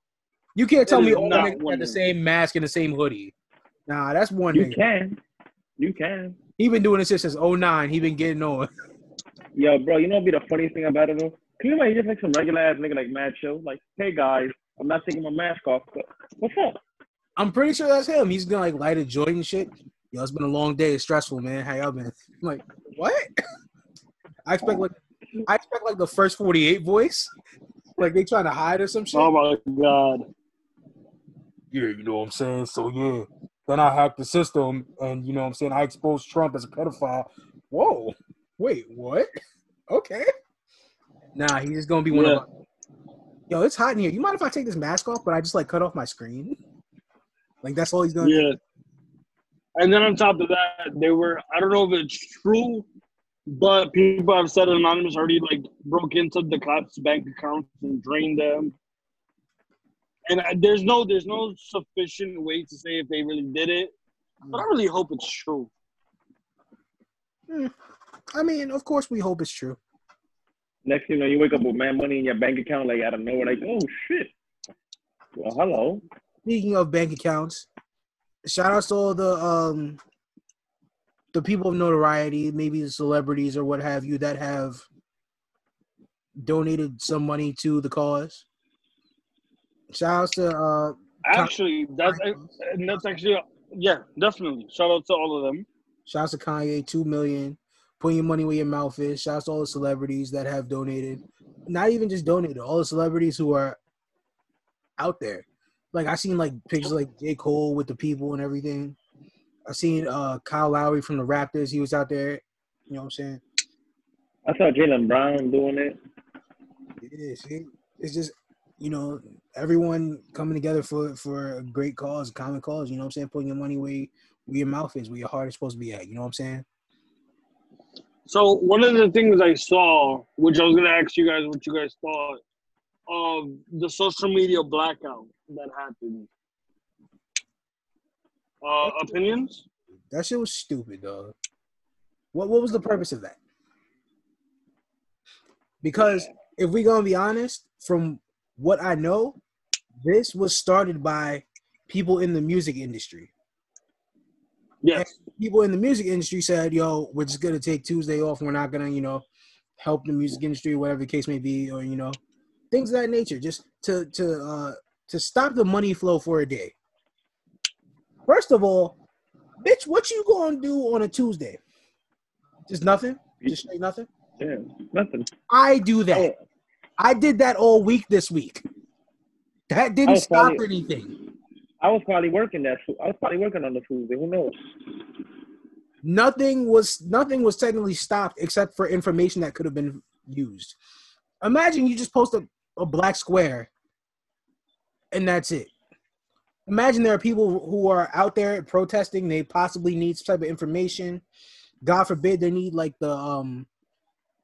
You can't tell It me is all the niggas one got the same mask and the same hoodie. Nah, that's one You nigga. can. You can. He been doing this shit since 09. He been getting on. Yo, bro, you know what be the funniest thing about it though? Can you imagine just like some regular ass nigga like Mad Show? Like, hey guys, I'm not taking my mask off, but what's up? I'm pretty sure that's him. He's gonna like light a joint and shit. Yo, it's been a long day. It's stressful, man. How y'all been? I'm like, what? I expect like I expect like the first 48 voice. Like they trying to hide or some shit. Oh my god. yeah, you know what I'm saying? So yeah. Then I hacked the system and you know what I'm saying, I exposed Trump as a pedophile. Whoa. Wait, what? Okay. Nah, he's just gonna be one Yeah. of us. Yo, it's hot in here. You mind if I take this mask off, but I just like cut off my screen? Like that's all he's gonna do. Yeah. And then on top of that, they were I don't know if it's true, but people have said Anonymous already like broke into the cops' bank accounts and drained them. And I- there's no there's no sufficient way to say if they really did it. But I really hope it's true. I mean, of course we hope it's true. Next thing you know, you wake up with mad money in your bank account, like out of nowhere, like, oh shit. Well, hello. Speaking of bank accounts, shout out to all the um the people of notoriety, maybe the celebrities or what have you that have donated some money to the cause. Shout out to uh Actually, that's and that's actually yeah, definitely. Shout out to all of them. shout out to Kanye, two million. Put your money where your mouth is. Shout out to all the celebrities that have donated. Not even just donated, all the celebrities who are out there. Like I seen like pictures like J. Cole with the people and everything. I seen uh Kyle Lowry from the Raptors. He was out there. You know what I'm saying? I saw Jaylen Brown doing it. Yeah, see, it's just you know everyone coming together for for a great cause, common cause. You know what I'm saying? Putting your money where where your mouth is, where your heart is supposed to be at. You know what I'm saying? So one of the things I saw, which I was gonna ask you guys what you guys thought of the social media blackout that happened. Uh, opinions? That shit was stupid, dog. What what was the purpose of that? Because if we gonna be honest, from what I know, this was started by people in the music industry. Yes. People in the music industry said, "Yo, we're just gonna take Tuesday off. We're not gonna, you know, help the music industry, whatever the case may be, or you know, things of that nature, just to to uh to stop the money flow for a day." First of all, bitch, what you gonna do on a Tuesday? Just nothing. Just straight nothing. Yeah, nothing. I do that. I did that all week this week. That didn't stop probably- anything. I was probably working that. I was probably working on the Tuesday. Who knows? Nothing was nothing was technically stopped except for information that could have been used. Imagine you just post a, a black square and that's it. Imagine there are people who are out there protesting, they possibly need some type of information. God forbid they need like the um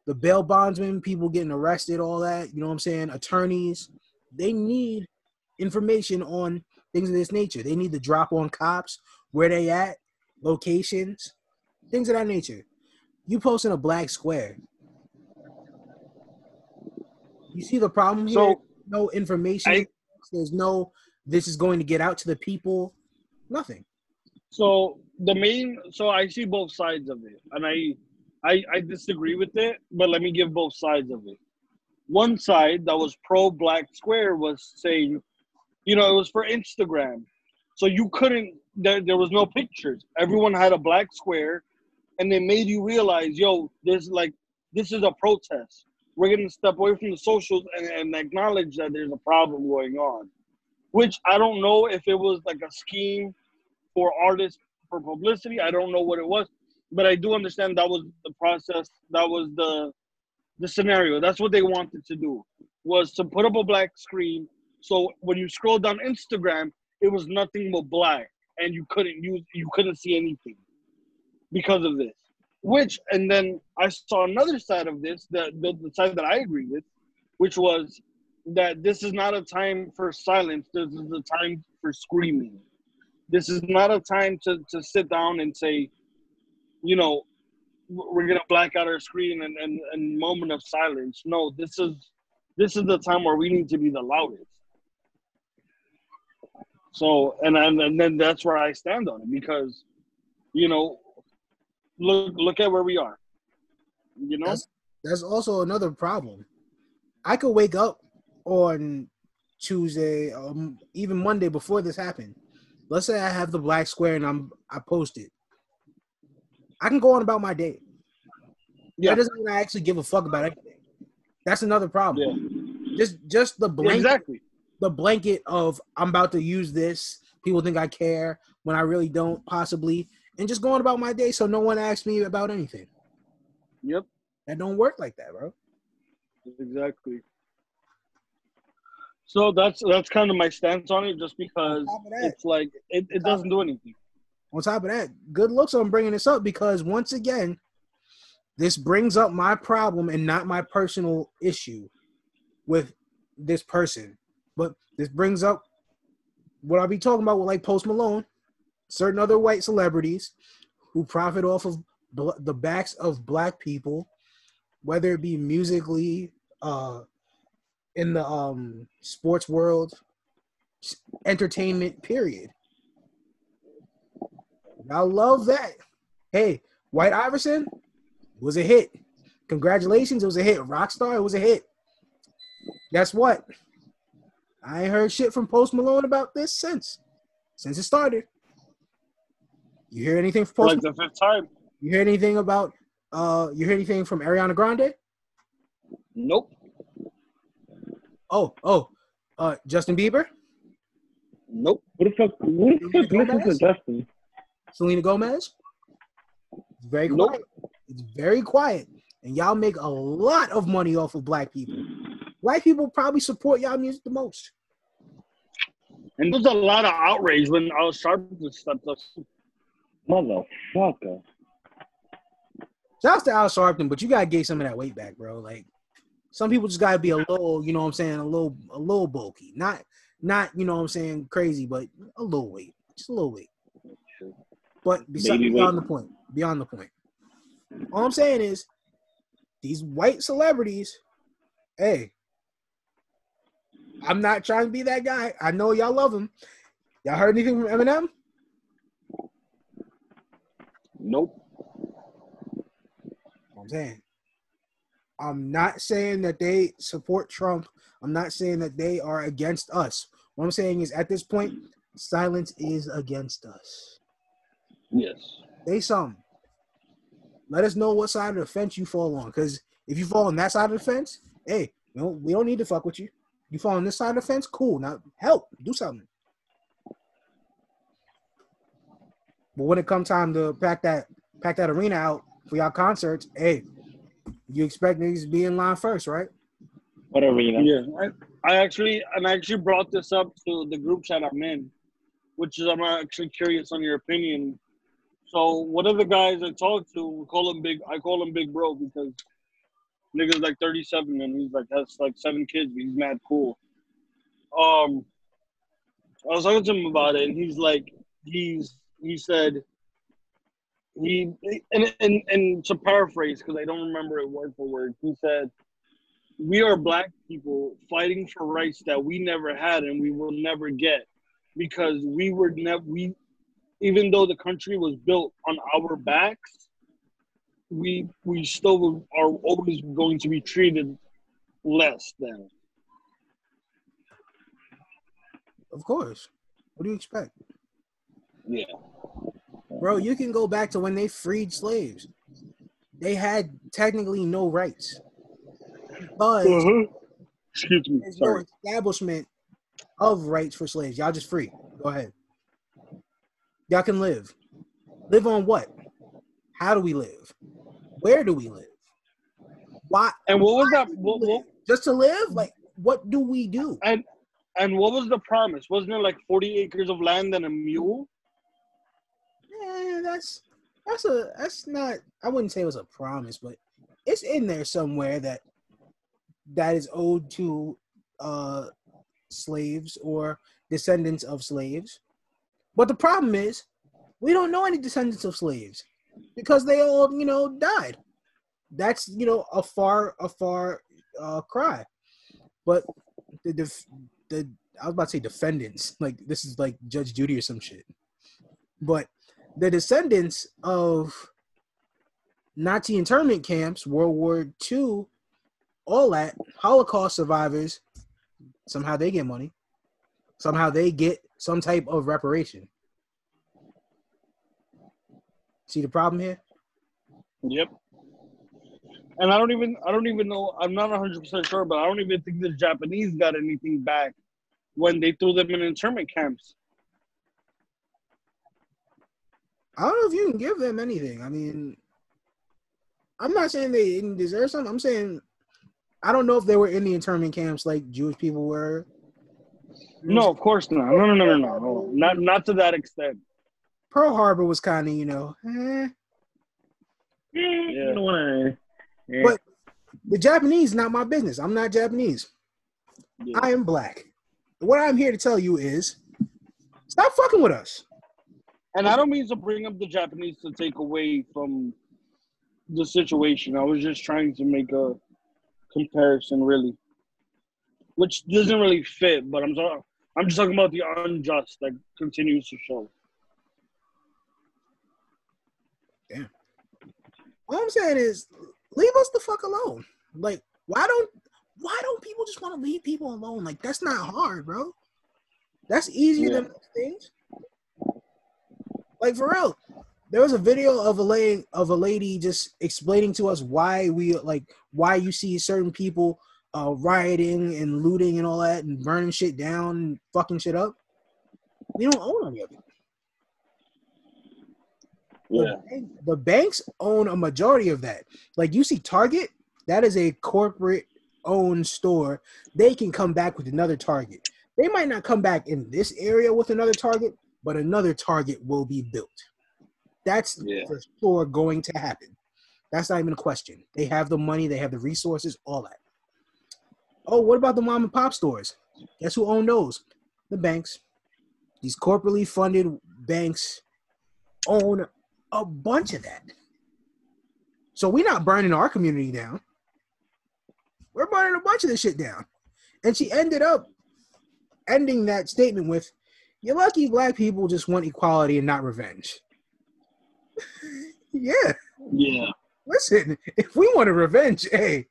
the bail bondsmen, people getting arrested, all that, you know what I'm saying? Attorneys, they need information on things of this nature. They need to drop on cops, where they at, locations, things of that nature. You posting a black square. You see the problem here? So no information. I- There's no this is going to get out to the people. Nothing. So the main, so I see both sides of it, and I, I, I disagree with it. But let me give both sides of it. One side that was pro Black Square was saying, you know, it was for Instagram, so you couldn't. There, there was no pictures. Everyone had a black square, and they made you realize, yo, there's like this is a protest. We're gonna step away from the socials and, and acknowledge that there's a problem going on. Which I don't know if it was like a scheme for artists for publicity. I don't know what it was, but I do understand that was the process. That was the the scenario. That's what they wanted to do was to put up a black screen. So when you scroll down Instagram, it was nothing but black, and you couldn't use you couldn't see anything because of this. Which and then I saw another side of this, the, the the side that I agree with, which was that this is not a time for silence. This is a time for screaming this is not a time to, to sit down and say, you know, we're gonna black out our screen and, and, and moment of silence. No, this is this is the time where we need to be the loudest. So and and, and then that's where I stand on it because, you know, look look at where we are. You know? That's that's also another problem. I could wake up on Tuesday, um, even Monday before this happened. Let's say I have the black square and I'm I post it. I can go on about my day. Yeah. That doesn't mean I actually give a fuck about anything. That's another problem. Just just the Yeah, blanket exactly. the blanket of I'm about to use this. People think I care when I really don't, possibly, and just going about my day so no one asks me about anything. Yep. That don't work like that, bro. Exactly. So that's that's kind of my stance on it, just because top of that- it's like it, it doesn't do anything. On top of that, good looks on bringing this up because once again, this brings up my problem and not my personal issue with this person, but this brings up what I'll be talking about with like Post Malone, certain other white celebrities who profit off of bl- the backs of black people, whether it be musically, uh, in the um sports world, entertainment. Period. I love that. Hey, White Iverson was a hit. Congratulations, it was a hit. Rockstar, it was a hit. Guess what? I ain't heard shit from Post Malone about this since. Since it started. You hear anything from For Post like the fifth time. You hear anything about uh you hear anything from Ariana Grande? Nope. Oh, oh, uh Justin Bieber, Nope. What the fuck? Who the fuck Gomez? listens to Justin? Selena Gomez. It's very Nope. quiet. It's very quiet. And y'all make a lot of money off of black people. White people probably support y'all music the most. And there's a lot of outrage when uh, Al Sharpton stepped up. Motherfucker. Shouts to Al Sharpton, but you gotta get some of that weight back, bro. Like some people just gotta be a little, you know what I'm saying, a little a little bulky. Not not, you know what I'm saying, crazy, but a little weight. Just a little weight. But besides, beyond the point. Beyond the point. All I'm saying is these white celebrities, hey, I'm not trying to be that guy. I know y'all love him. Y'all heard anything from Eminem? Nope. I'm saying. I'm not saying that they support Trump. I'm not saying that they are against us. What I'm saying is at this point, silence is against us. Yes. Say something. Let us know what side of the fence you fall on. Because if you fall on that side of the fence, hey, we don't, we don't need to fuck with you. You fall on this side of the fence, cool. Now help, do something. But when it comes time to pack that pack that arena out for y'all concerts, hey, you expect niggas to be in line first, right? Whatever, you know. Yeah, I, I actually and I actually brought this up to the group chat I'm in, which is I'm actually curious on your opinion. So one of the guys I talked to, we call him big. I call him Big Bro because nigga's like 37 and he's like has like seven kids, but he's mad cool. Um, I was talking to him about it, and he's like, he's he said he and and and to paraphrase because I don't remember it word for word. He said, "We are black people fighting for rights that we never had and we will never get because we were never we, even though the country was built on our backs, we we still are always going to be treated less than." Of course. What do you expect? Yeah. Bro, you can go back to when they freed slaves. They had technically no rights. But Uh-huh. Excuse me. there's no Sorry. establishment of rights for slaves. Y'all just free. Go ahead. Y'all can live. Live on what? How do we live? Where do we live? Why? And what was that? What, what, Just to live? Like, what do we do? and and what was the promise? Wasn't it like forty acres of land and a mule? Yeah, that's that's a that's not. I wouldn't say it was a promise, but it's in there somewhere that that is owed to uh slaves or descendants of slaves. But the problem is, we don't know any descendants of slaves because they all, you know, died. That's you know a far a far uh, cry. But the def- the I was about to say defendants, like this is like Judge Judy or some shit. But the descendants of Nazi internment camps, World War II, all that Holocaust survivors, somehow they get money. Somehow they get some type of reparation. See the problem here? Yep. And I don't even I don't even know I'm not 100 percent sure, but I don't even think the Japanese got anything back when they threw them in internment camps. I don't know if you can give them anything. I mean, I'm not saying they didn't deserve something. I'm saying I don't know if they were in the internment camps like Jewish people were. No, of course not. No, no, no, no, no, no. Not not to that extent. Pearl Harbor was kind of, you know, eh. Yeah. You don't want to. But the Japanese not my business. I'm not Japanese. Yeah. I am black. What I'm here to tell you is stop fucking with us. And I don't mean to bring up the Japanese to take away from the situation. I was just trying to make a comparison, really, which doesn't really fit. But I'm sorry. I'm just talking about the unjust that continues to show. Yeah. All I'm saying is leave us the fuck alone. Like, why don't why don't people just want to leave people alone? Like, that's not hard, bro. That's easier than things. Like for real. There was a video of a lady of a lady just explaining to us why we like why you see certain people uh rioting and looting and all that and burning shit down and fucking shit up. We don't own any of it. Yeah. The, bank- the banks own a majority of that. Like you see Target, that is a corporate owned store. They can come back with another Target. They might not come back in this area with another Target, but another Target will be built. That's Yeah. for sure going to happen. That's not even a question. They have the money, they have the resources, all that. Oh, what about the mom and pop stores? Guess who owned those? The banks. These corporately funded banks own a bunch of that. So we're not burning our community down. We're burning a bunch of this shit down. And she ended up ending that statement with, "You're lucky black people just want equality and not revenge." yeah, Yeah. listen, if we want a revenge, hey,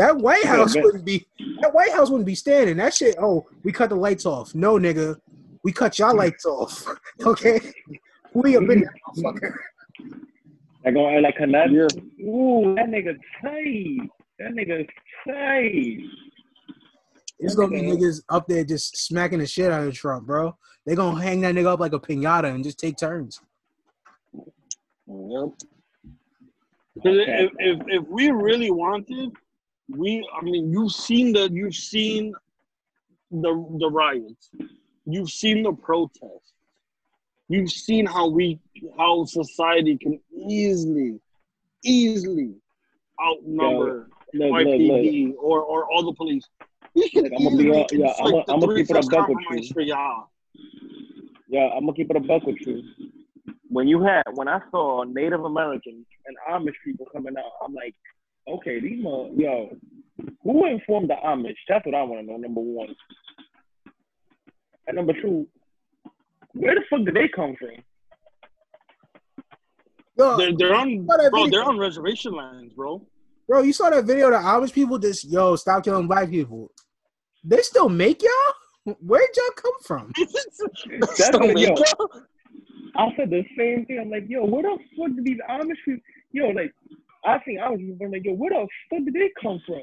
that White House but- wouldn't be that White House wouldn't be standing. That shit. Oh, we cut the lights off. No, nigga, we cut y'all mm. lights off. okay, we up in that motherfucker. Like going like Canad. Yeah. Ooh, that nigga tight. That nigga tight. It's gonna be niggas up there just smacking the shit out of Trump, bro. They gonna hang that nigga up like a pinata and just take turns. Yep. 'Cause If, if if we really wanted, we I mean you've seen the you've seen the the riots, you've seen the protests, you've seen how we how society can easily easily outnumber Look, look, look. YPD or or all the police. We can Look, I'ma be easily yeah, I'ma- the I'ma keep it a first buck with you. for y'all. Yeah, I'm gonna keep it a buck with you. When you had when I saw Native Americans and Amish people coming out, I'm like, okay, these mo yo, who informed the Amish? That's what I want to know. Number one, and number two, where the fuck did they come from? Yo, They're, they're on bro. They're on reservation lands, bro. bro, you saw that video of the Amish people just yo stop killing black people. They still make y'all? Where'd y'all come from? That's Still what, yo, make- I said the same thing. I'm like, yo, where the fuck did these Amish people? Yo, like, I think I was. I'm like, yo, where the fuck did they come from?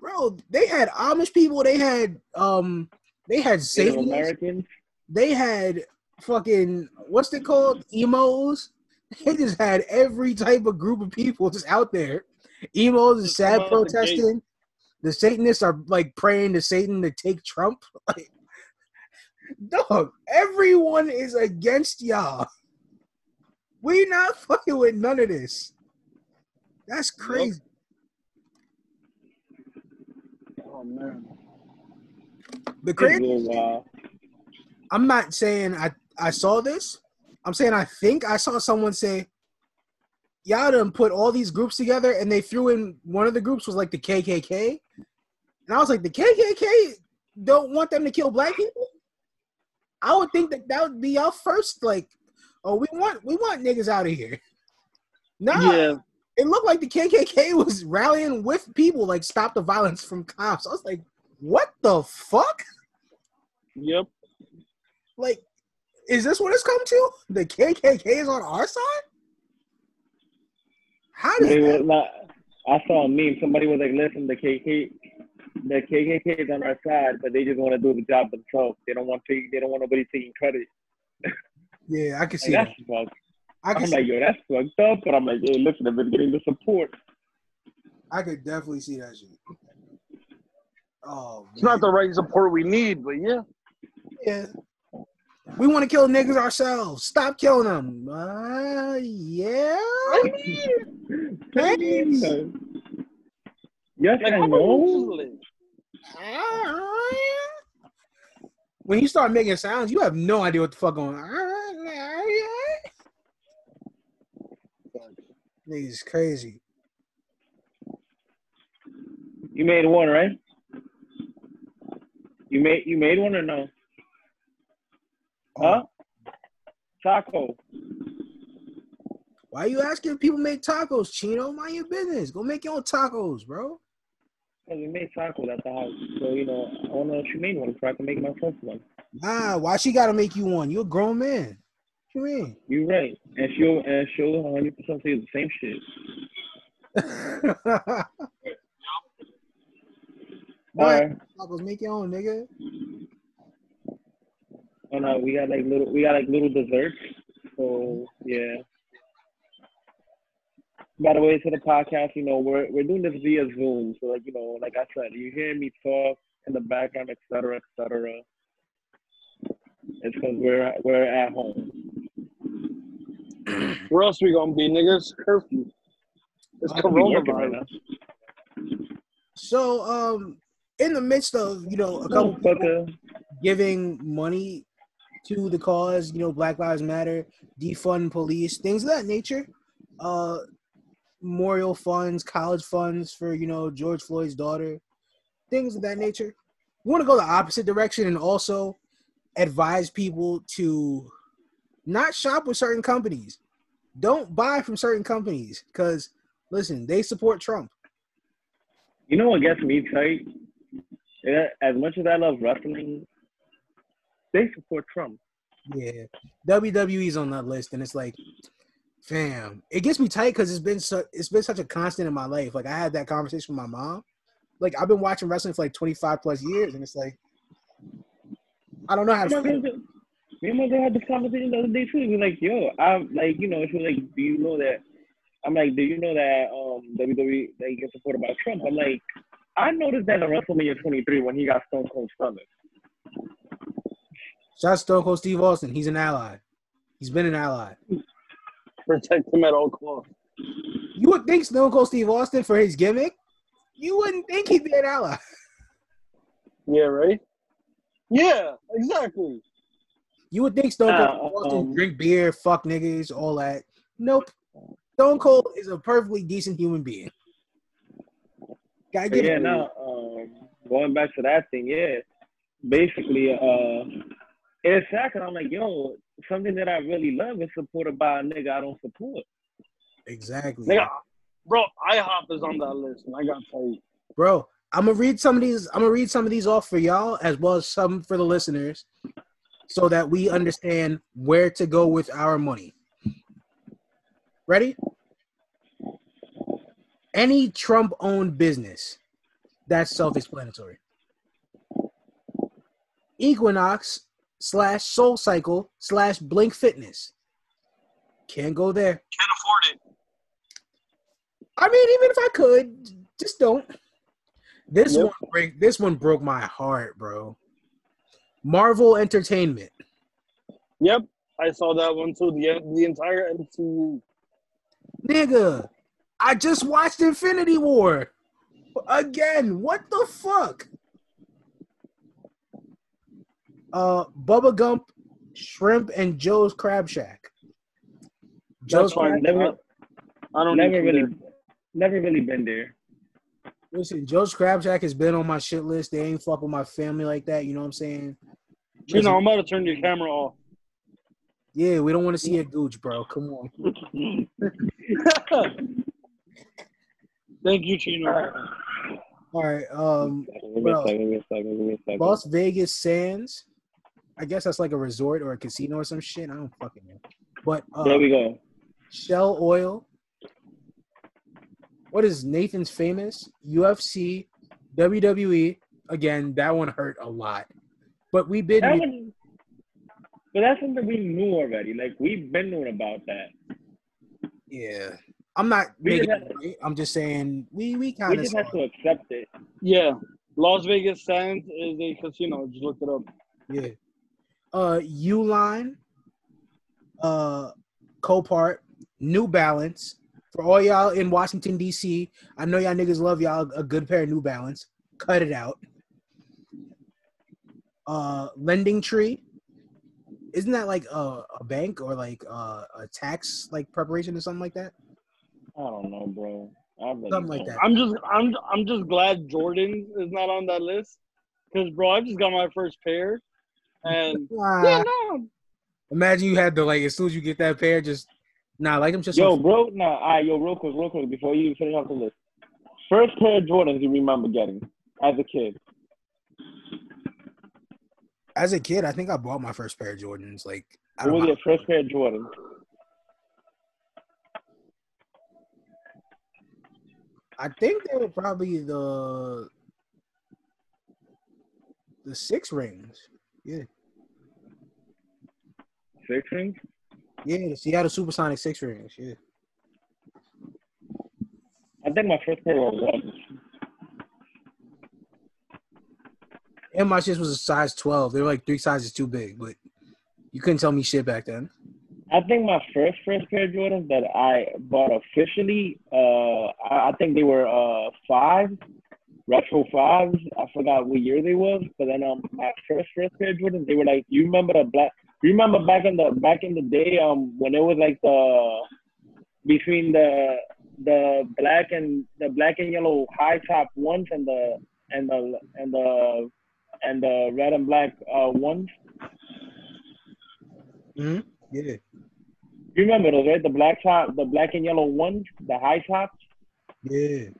Bro, they had Amish people, they had um they had Native Satanists, Americans. they had fucking what's it called? Emos. They just had every type of group of people just out there. Emos is sad out the protesting. The Satanists are like praying to Satan to take Trump. Like, dog, everyone is against y'all. We not fucking with none of this. That's crazy. Oh man. The crazy. I'm not saying I I saw this. I'm saying I think I saw someone say, "Y'all done put all these groups together," and they threw in one of the groups was like the KKK, and I was like, "The KKK don't want them to kill black people." I would think that that would be our first like, oh, we want we want niggas out of here. Nah, Yeah. It looked like the KKK was rallying with people like stop the violence from cops. I was like, what the fuck? Yep. Like, is this what it's come to? The KKK is on our side? How They that? not, I saw a meme. Somebody was like, "Listen, the KKK. the KKK is on our side, but they just want to do the job themselves. They don't want to. They don't want nobody taking credit. Yeah, I can see that's that. Fucked. I can I'm like, yo, that's fucked up. But I'm like, hey, listen, I've been getting the support. I could definitely see that shit. Oh, It's not the right support we need, but yeah. yeah. We want to kill niggas ourselves. Stop killing them. Uh, yeah. Thanks. Yes, Like, I know. When you start making sounds, you have no idea what the fuck going on. Is crazy. You made one, right? You made you made one or no? Huh? Taco. Why are you asking if people make tacos, Chino? Mind your business. Go make your own tacos, bro. Because we made tacos at the house. So, you know, I to know if you made one so I can make myself one. Nah, why she gotta make you one? You're a grown man. You mean? You're right. And she'll and she'll 100 percent say the same shit. All right. Make your own, nigga. Oh no, we got like little we got like little desserts. So yeah. By the way, to the podcast, you know, we're we're doing this via Zoom. So like, you know, like I said, you hear me talk in the background, et cetera, et cetera. It's because we're we're at home. Where else we gonna be, niggas? Curfew. It's I could be working right coronavirus. So, um, in the midst of you know a couple people giving money to the cause, you know, Black Lives Matter, defund police, things of that nature, uh, memorial funds, college funds for you know George Floyd's daughter, things of that nature. we want to go the opposite direction and also advise people to not shop with certain companies. Don't buy from certain companies because listen, they support Trump. You know what gets me tight? As much as I love wrestling, they support Trump. Yeah, WWE's on that list, and it's like, fam, it gets me tight because it's been so it's been such a constant in my life. Like I had that conversation with my mom. Like I've been watching wrestling for like twenty five plus years, and it's like, I don't know how to. And feel. my brother- me and my brother had this conversation the other day too. He was like, "Yo, I'm like, you know, she was like, do you know that?" I'm like, "Do you know that um WWE they get supported by Trump?" I'm like, I noticed that in WrestleMania 23 when he got Stone Cold stomach. Shout out Stone Cold Steve Austin. He's an ally. He's been an ally. Protect him at all costs. You would think Stone Cold Steve Austin for his gimmick, you wouldn't think he'd be an ally. Yeah, right? Yeah, exactly. You would think Stone Cold Uh, Steve um, drink beer, fuck niggas, all that. Nope. Stone Cold is a perfectly decent human being. Gotta But give yeah, it. now um, going back to that thing, yeah, basically, uh, it's sad 'cause I'm like, yo, something that I really love is supported by a nigga I don't support. Exactly. Nigga, bro, IHOP is on that list, and I got tight. Bro, I'm gonna read some of these. I'm gonna read some of these off for y'all as well as some for the listeners, so that we understand where to go with our money. Ready? Any Trump-owned business. That's self-explanatory. Equinox slash SoulCycle slash Blink Fitness. Can't go there. Can't afford it. I mean, even if I could, just don't. This Yep. one break. This one broke my heart, bro. Marvel Entertainment. Yep, I saw that one too. The the entire MCU. Nigga, I just watched Infinity War. Again, what the fuck? Uh Bubba Gump, Shrimp, and Joe's Crab Shack. Joe's That's fine. Crab Never, I don't never really, really. never really been there. Listen, Joe's Crab Shack has been on my shit list. They ain't fuck with my family like that. You know what I'm saying? You know, I'm about to turn your camera off. Yeah, we don't want to see a gooch, bro. Come on. Thank you, Chino. All right. Um, Give me a second, give me a second, give me a second. Las Vegas Sands. I guess that's like a resort or a casino or some shit. I don't fucking know. But uh, There we go. Shell Oil. What is Nathan's famous? UFC, WWE. Again, that one hurt a lot. But we've been That one, but that's something we knew already. Like we've been knowing about that. yeah. I'm not We making just it right. I'm just saying we we We kind of just have to accept it. Yeah, Las Vegas Sands is a casino. Just look it up. yeah. Uh Uline, uh Copart, New Balance. For all y'all in Washington D.C., I know y'all niggas love y'all a good pair of New Balance. Cut it out. Uh, LendingTree. Isn't that like a, a bank or like uh, a tax like preparation or something like that? I don't know, bro. I really Something like don't. that. I'm just, I'm, I'm just glad Jordan is not on that list. Cause bro, I just got my first pair, and Ah, yeah, no, imagine you had to like as soon as you get that pair, just nah, like them just Yo, some- bro, nah, all right, yo, real quick, real quick, before you finish off the list. First pair of Jordans you remember getting as a kid. as a kid, I think I bought my first pair of Jordans. Like I What don't was know. your first pair of Jordans? I think they were probably the the six rings. Yeah, Six rings? Yeah, the Seattle Supersonic six rings. Yeah, I think my first pair was ones. and my shit was a size twelve. They were like three sizes too big, but you couldn't tell me shit back then. I think my first first pair of Jordans that I bought officially, uh, I, I think they were uh five, retro fives. I forgot what year they was, but then um my first first pair of Jordans, they were like you remember the black. You remember back in the back in the day um when it was like the between the the black and the black and yellow high top ones and the and the and the and the red and black uh, ones. hmm Yeah. You remember those, right? The black top, the black and yellow ones, the high tops, Yeah.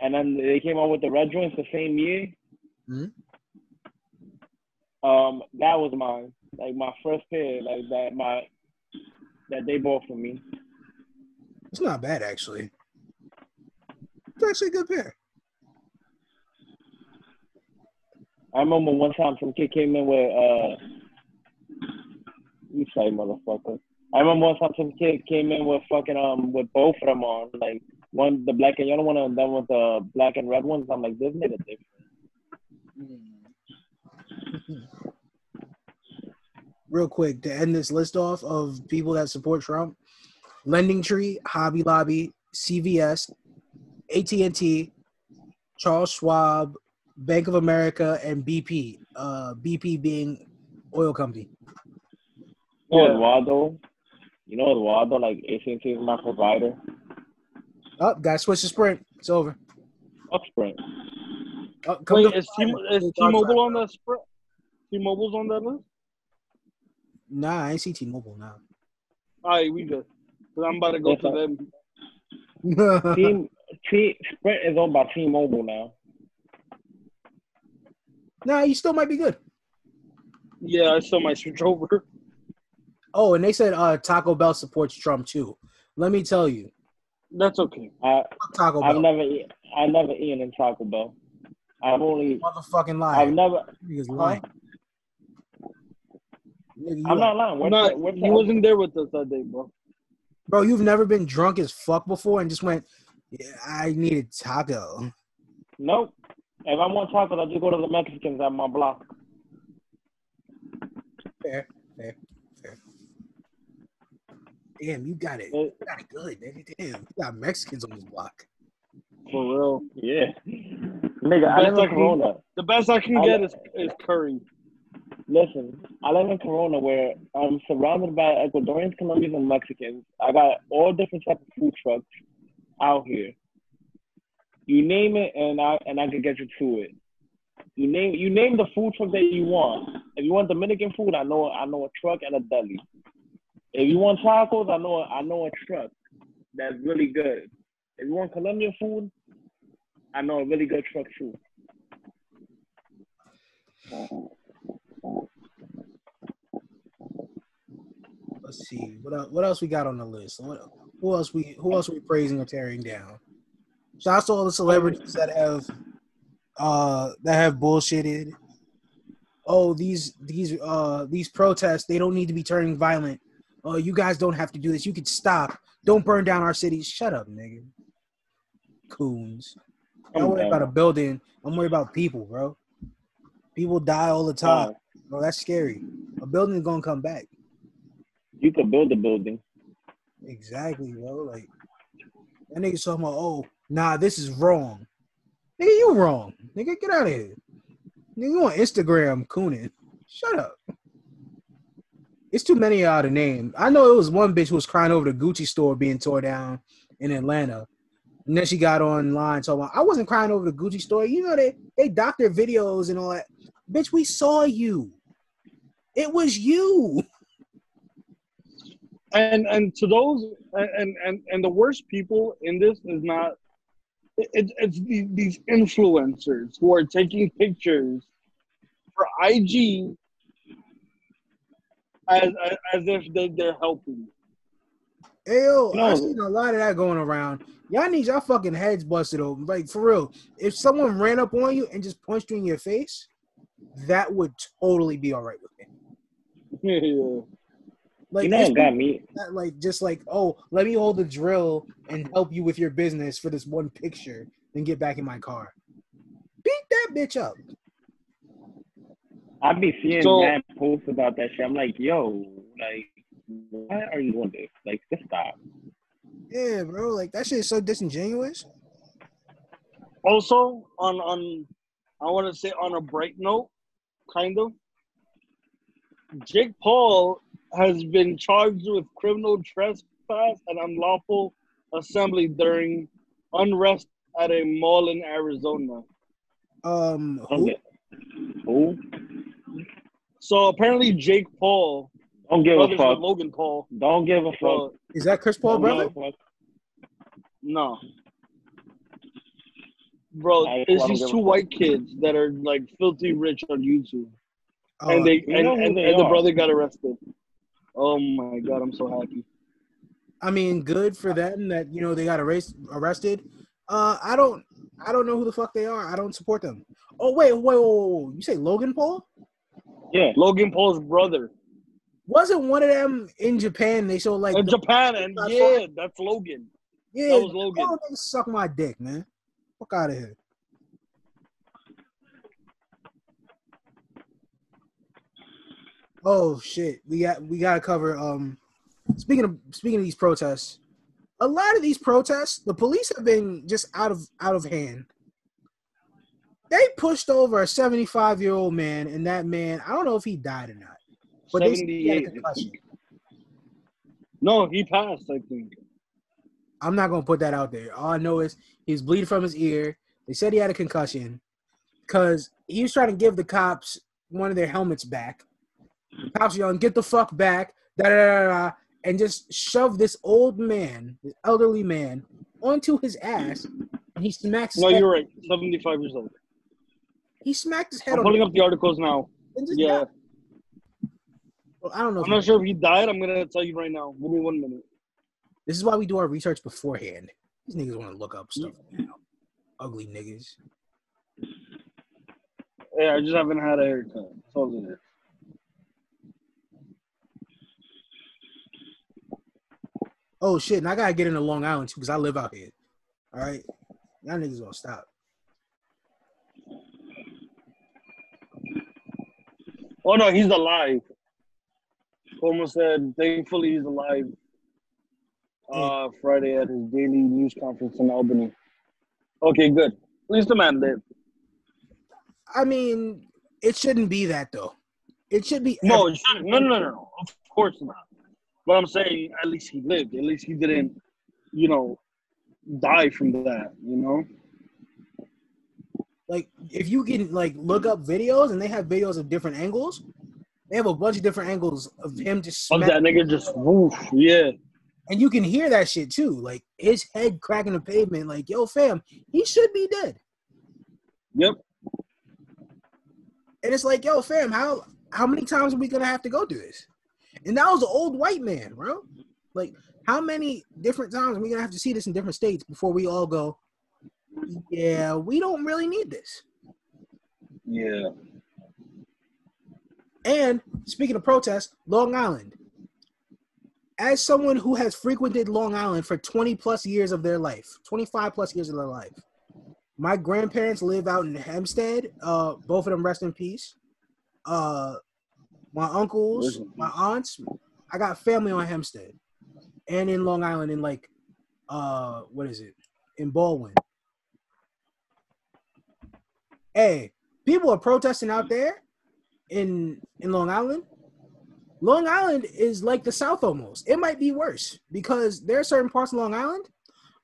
and then they came out with the red joints the same year. Mhm. Um, that was mine. Like my first pair, like that my that they bought for me. It's not bad actually. It's actually a good pair. I remember one time some kid came in with uh you say motherfucker. I remember one time some kid came in with fucking um with both of them on, like one the black and yellow one and then with the black and red ones. I'm like, this nigga different. Real quick to end this list off of people that support Trump: LendingTree, Hobby Lobby, CVS, AT and T, Charles Schwab, Bank of America, and BP. Uh, BP being oil company. You know Yeah. Eduardo? You know Eduardo, like AT&T is my provider. Oh, got to switch to Sprint. It's over. Fuck Sprint. Oh, come Wait, is, T- is T-Mobile on that spread? T-Mobile's on that list? Nah, I ain't see T-Mobile now. All right, we good. Cause I'm about to go Yes, to sir. them. Team T Sprint is owned by T-Mobile now. nah, you still might be good. Yeah, I still might switch over. Oh, and they said uh, Taco Bell supports Trump too. Let me tell you, That's okay. I fuck Taco I've Bell, never eat, I never eaten in Taco Bell. I've only motherfucking I've liar. never Niggas lying. Nigga, I'm not lying. I'm What's not, that- what's he wasn't there with us that day, bro. Bro, you've never been drunk as fuck before and just went, yeah, I need a taco. Nope. If I want tacos, I just go to the Mexicans at my block. Fair, fair, fair. Damn, you got it. You got it good, nigga. Damn, you got Mexicans on this block. For real. Yeah. Nigga, I live Best I in can- Corona. The best I can I- get is, is curry. Listen, I live in Corona where I'm surrounded by Ecuadorians, Colombians, and Mexicans. I got all different types of food trucks out here. You name it, and I and I can get you to it. You name you name the food truck that you want. If you want Dominican food, I know I know a truck and a deli. If you want tacos, I know I know a truck that's really good. If you want Colombian food, I know a really good truck too. Let's see. What else, what else we got on the list? What, who else we who else we praising or tearing down? Shouts to all the celebrities that have uh that have bullshitted. Oh, these these uh these protests, they don't need to be turning violent. Oh, you guys don't have to do this. You could stop. Don't burn down our cities. Shut up, nigga. Coons. I'm worried about a building. I'm worried about people, bro. People die all the time. Bro, that's scary. A building's gonna come back. You could build a building. Exactly, bro. Like that nigga talking about, oh, nah, this is wrong. Nigga, you wrong. Nigga, get out of here. Nigga, you on Instagram cooning. Shut up. It's too many out to name. I know it was one bitch who was crying over the Gucci store being tore down in Atlanta. And then she got online talking about, I wasn't crying over the Gucci store. You know, they, they dock their videos and all that. Bitch, we saw you. It was you. And and to those and and and the worst people in this is not. It, it's these, influencers who are taking pictures for IG as as, as if they, they're helping. Hey, yo, No. I've seen a lot of that going around. Y'all need y'all fucking heads busted open. Like for real. If someone ran up on you and just punched you in your face, that would totally be all right with me. yeah. Like you know what got me? not like just like, oh, let me hold the drill and help you with your business for this one picture, then get back in my car. Beat that bitch up. I be seeing So- mad posts about that shit. I'm like, yo, like, why are you doing this? Like, just stop. Yeah, bro. Like that shit is so disingenuous. Also, on on, I want to say on a bright note, kind of. Jake Paul has been charged with criminal trespass and unlawful assembly during unrest at a mall in Arizona. Um who? Okay. Who? Who? So apparently Jake Paul, Don't give a fuck. Logan Paul. Don't give a fuck. Bro, Is that Chris Paul, Don't brother? give a fuck. no. Bro, I- I it's these two white kids that are like filthy rich on YouTube, Oh, and they you and, know and, they and the brother got arrested. Oh my god, I'm so happy. I mean, good for them that you know they got arrest, arrested. Uh, I don't, I don't know who the fuck they are. I don't support them. Oh wait, wait, wait, you say Logan Paul? Yeah. Logan Paul's brother Wasn't one of them in Japan? They showed like, in Japan, and yeah, that's Logan. yeah, that was Logan. Oh, suck my dick, man. Fuck out of here. Oh shit, we got we got to cover. Um, speaking of speaking of these protests, a lot of these protests, the police have been just out of out of hand. They pushed over a 75 year old man, and that man, I don't know if he died or not, but they he had a concussion. No, he passed. I think. I'm not gonna put that out there. All I know is he's bleeding from his ear. They said he had a concussion because he was trying to give the cops one of their helmets back. Cops yelling, "Get the fuck back!" Da da da da, and just shove this old man, this elderly man, onto his ass, and he smacks. His No, you're right. Seventy-five years old. He smacked his head I'm pulling up the articles now. Yeah, died. Well, I don't know. I'm not sure if he died. I'm gonna tell you right now. Give me one minute. This is why we do our research beforehand. These niggas want to look up stuff now. Ugly niggas. Yeah, I just haven't had a haircut. That's all it Oh shit! And I gotta get into Long Island too because I live out here. All right, y'all niggas gonna stop. Oh no, he's alive. Cuomo said, thankfully he's alive. Uh, Friday at his daily news conference in Albany. Okay, good. At least the man lived. I mean, it shouldn't be that though. It should be No, it shouldn't. no, no, no, no. Of course not. But I'm saying, at least he lived. At least he didn't, you know, die from that. You know. like if you can like look up videos and they have videos of different angles. They have a bunch of different angles of him just Of smack, that nigga just woof. Yeah. and you can hear that shit too. Like his head cracking the pavement. Like yo, fam, he should be dead. Yep. And it's like yo, fam, how how many times are we gonna have to go through this? And that was an old white man, bro. Like how many different times are we gonna have to see this in different states before we all go? Yeah, we don't really need this. Yeah. And speaking of protests, Long Island. As someone who has frequented Long Island for 20 plus years of their life, 25 plus years of their life, my grandparents live out in Hempstead. Uh, both of them rest in peace. Uh, my uncles, my aunts, I got family on Hempstead and in Long Island, in like, uh, what is it? In Baldwin. Hey, people are protesting out there in in Long Island. Long Island is like the South almost. It might be worse because there are certain parts of Long Island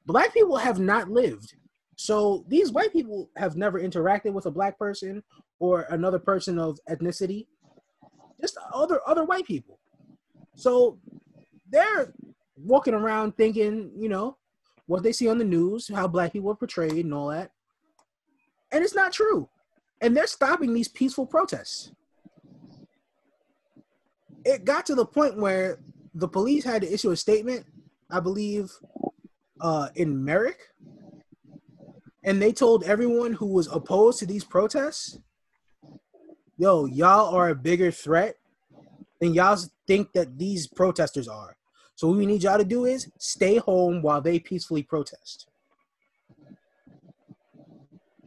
black people have not lived. So these white people have never interacted with a black person or another person of ethnicity. Just other other white people. So they're walking around thinking, you know, what they see on the news, how black people are portrayed and all that. And it's not true. And they're stopping these peaceful protests it got to the point where the police had to issue a statement, I believe, uh, in Merrick, and they told everyone who was opposed to these protests, "Yo, y'all are a bigger threat than y'all think that these protesters are. So what we need y'all to do is stay home while they peacefully protest."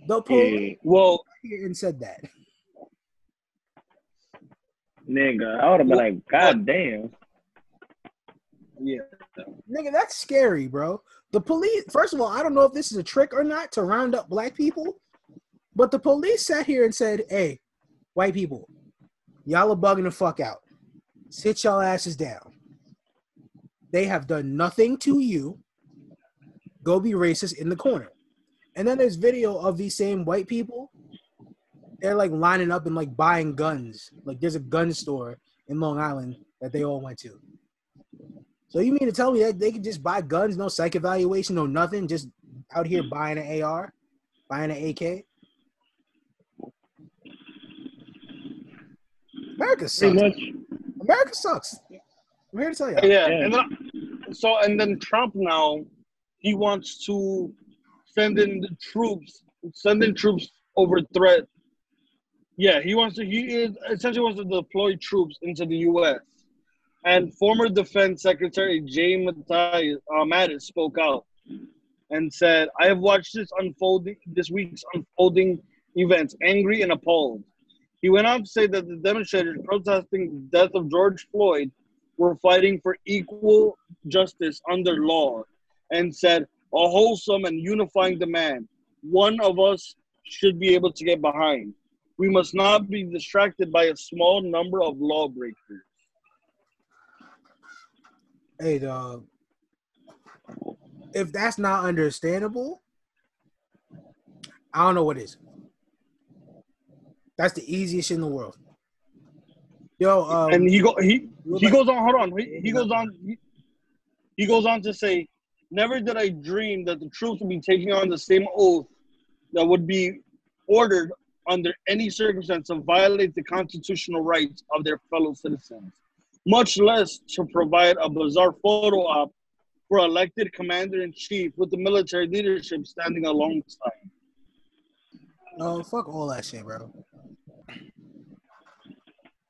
The police Yeah, Well, here and said that. nigga, I would have been like, God damn. yeah. Nigga, that's scary, bro. The police, first of all, I don't know if this is a trick or not to round up black people, but the police sat here and said, hey, white people, y'all are bugging the fuck out. Sit y'all asses down. They have done nothing to you. Go be racist in the corner. And then there's video of these same white people, they're like lining up and like buying guns. Like there's a gun store in Long Island that they all went to. So you mean to tell me that they could just buy guns, no psych evaluation, no nothing, just out here buying an AR, buying an AK? America sucks. Pretty much. America sucks. I'm here to tell you. Yeah, Yeah. and then, so and then Trump now he wants to send in the troops, send in troops over threat. Yeah, he wants to. He is essentially wants to deploy troops into the U.S. And former Defense Secretary Jay Mattis, uh, Mattis spoke out and said, "I have watched this unfolding, this week's unfolding events, angry and appalled." He went on to say that the demonstrators protesting the death of George Floyd were fighting for equal justice under law and said, a wholesome and unifying demand. One of us should be able to get behind. We must not be distracted by a small number of lawbreakers. Hey, dog. If that's not understandable, I don't know what is. That's the easiest shit in the world. Yo, um, and he go he he goes on. Hold on. He, he goes on. He, he goes on to say, "Never did I dream that the troops would be taking on the same oath that would be ordered under any circumstance to violate the constitutional rights of their fellow citizens, much less to provide a bizarre photo op for elected commander in chief with the military leadership standing alongside." No, fuck all that shit, bro.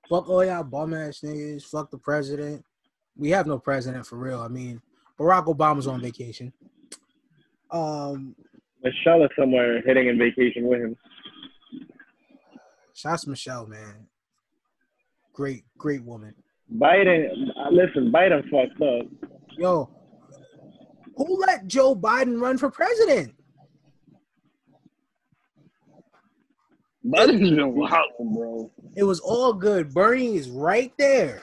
Fuck all y'all bum ass niggas. Fuck the president. We have no president for real. I mean, Barack Obama's on vacation. Um, Michelle is somewhere hitting in vacation with him. shouts to Michelle, man. Great, great woman. Biden, listen, Biden fucked up. Yo, who let Joe Biden run for president? That is been wild, bro. It was all good. Bernie is right there.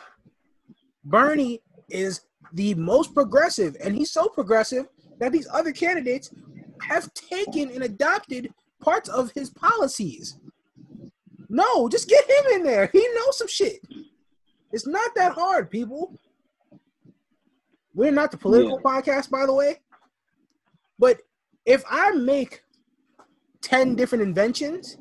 Bernie is the most progressive, and he's so progressive that these other candidates have taken and adopted parts of his policies. No, just get him in there. He knows some shit. It's not that hard, people. We're not the political podcast, by the way. But if I make 10 different inventions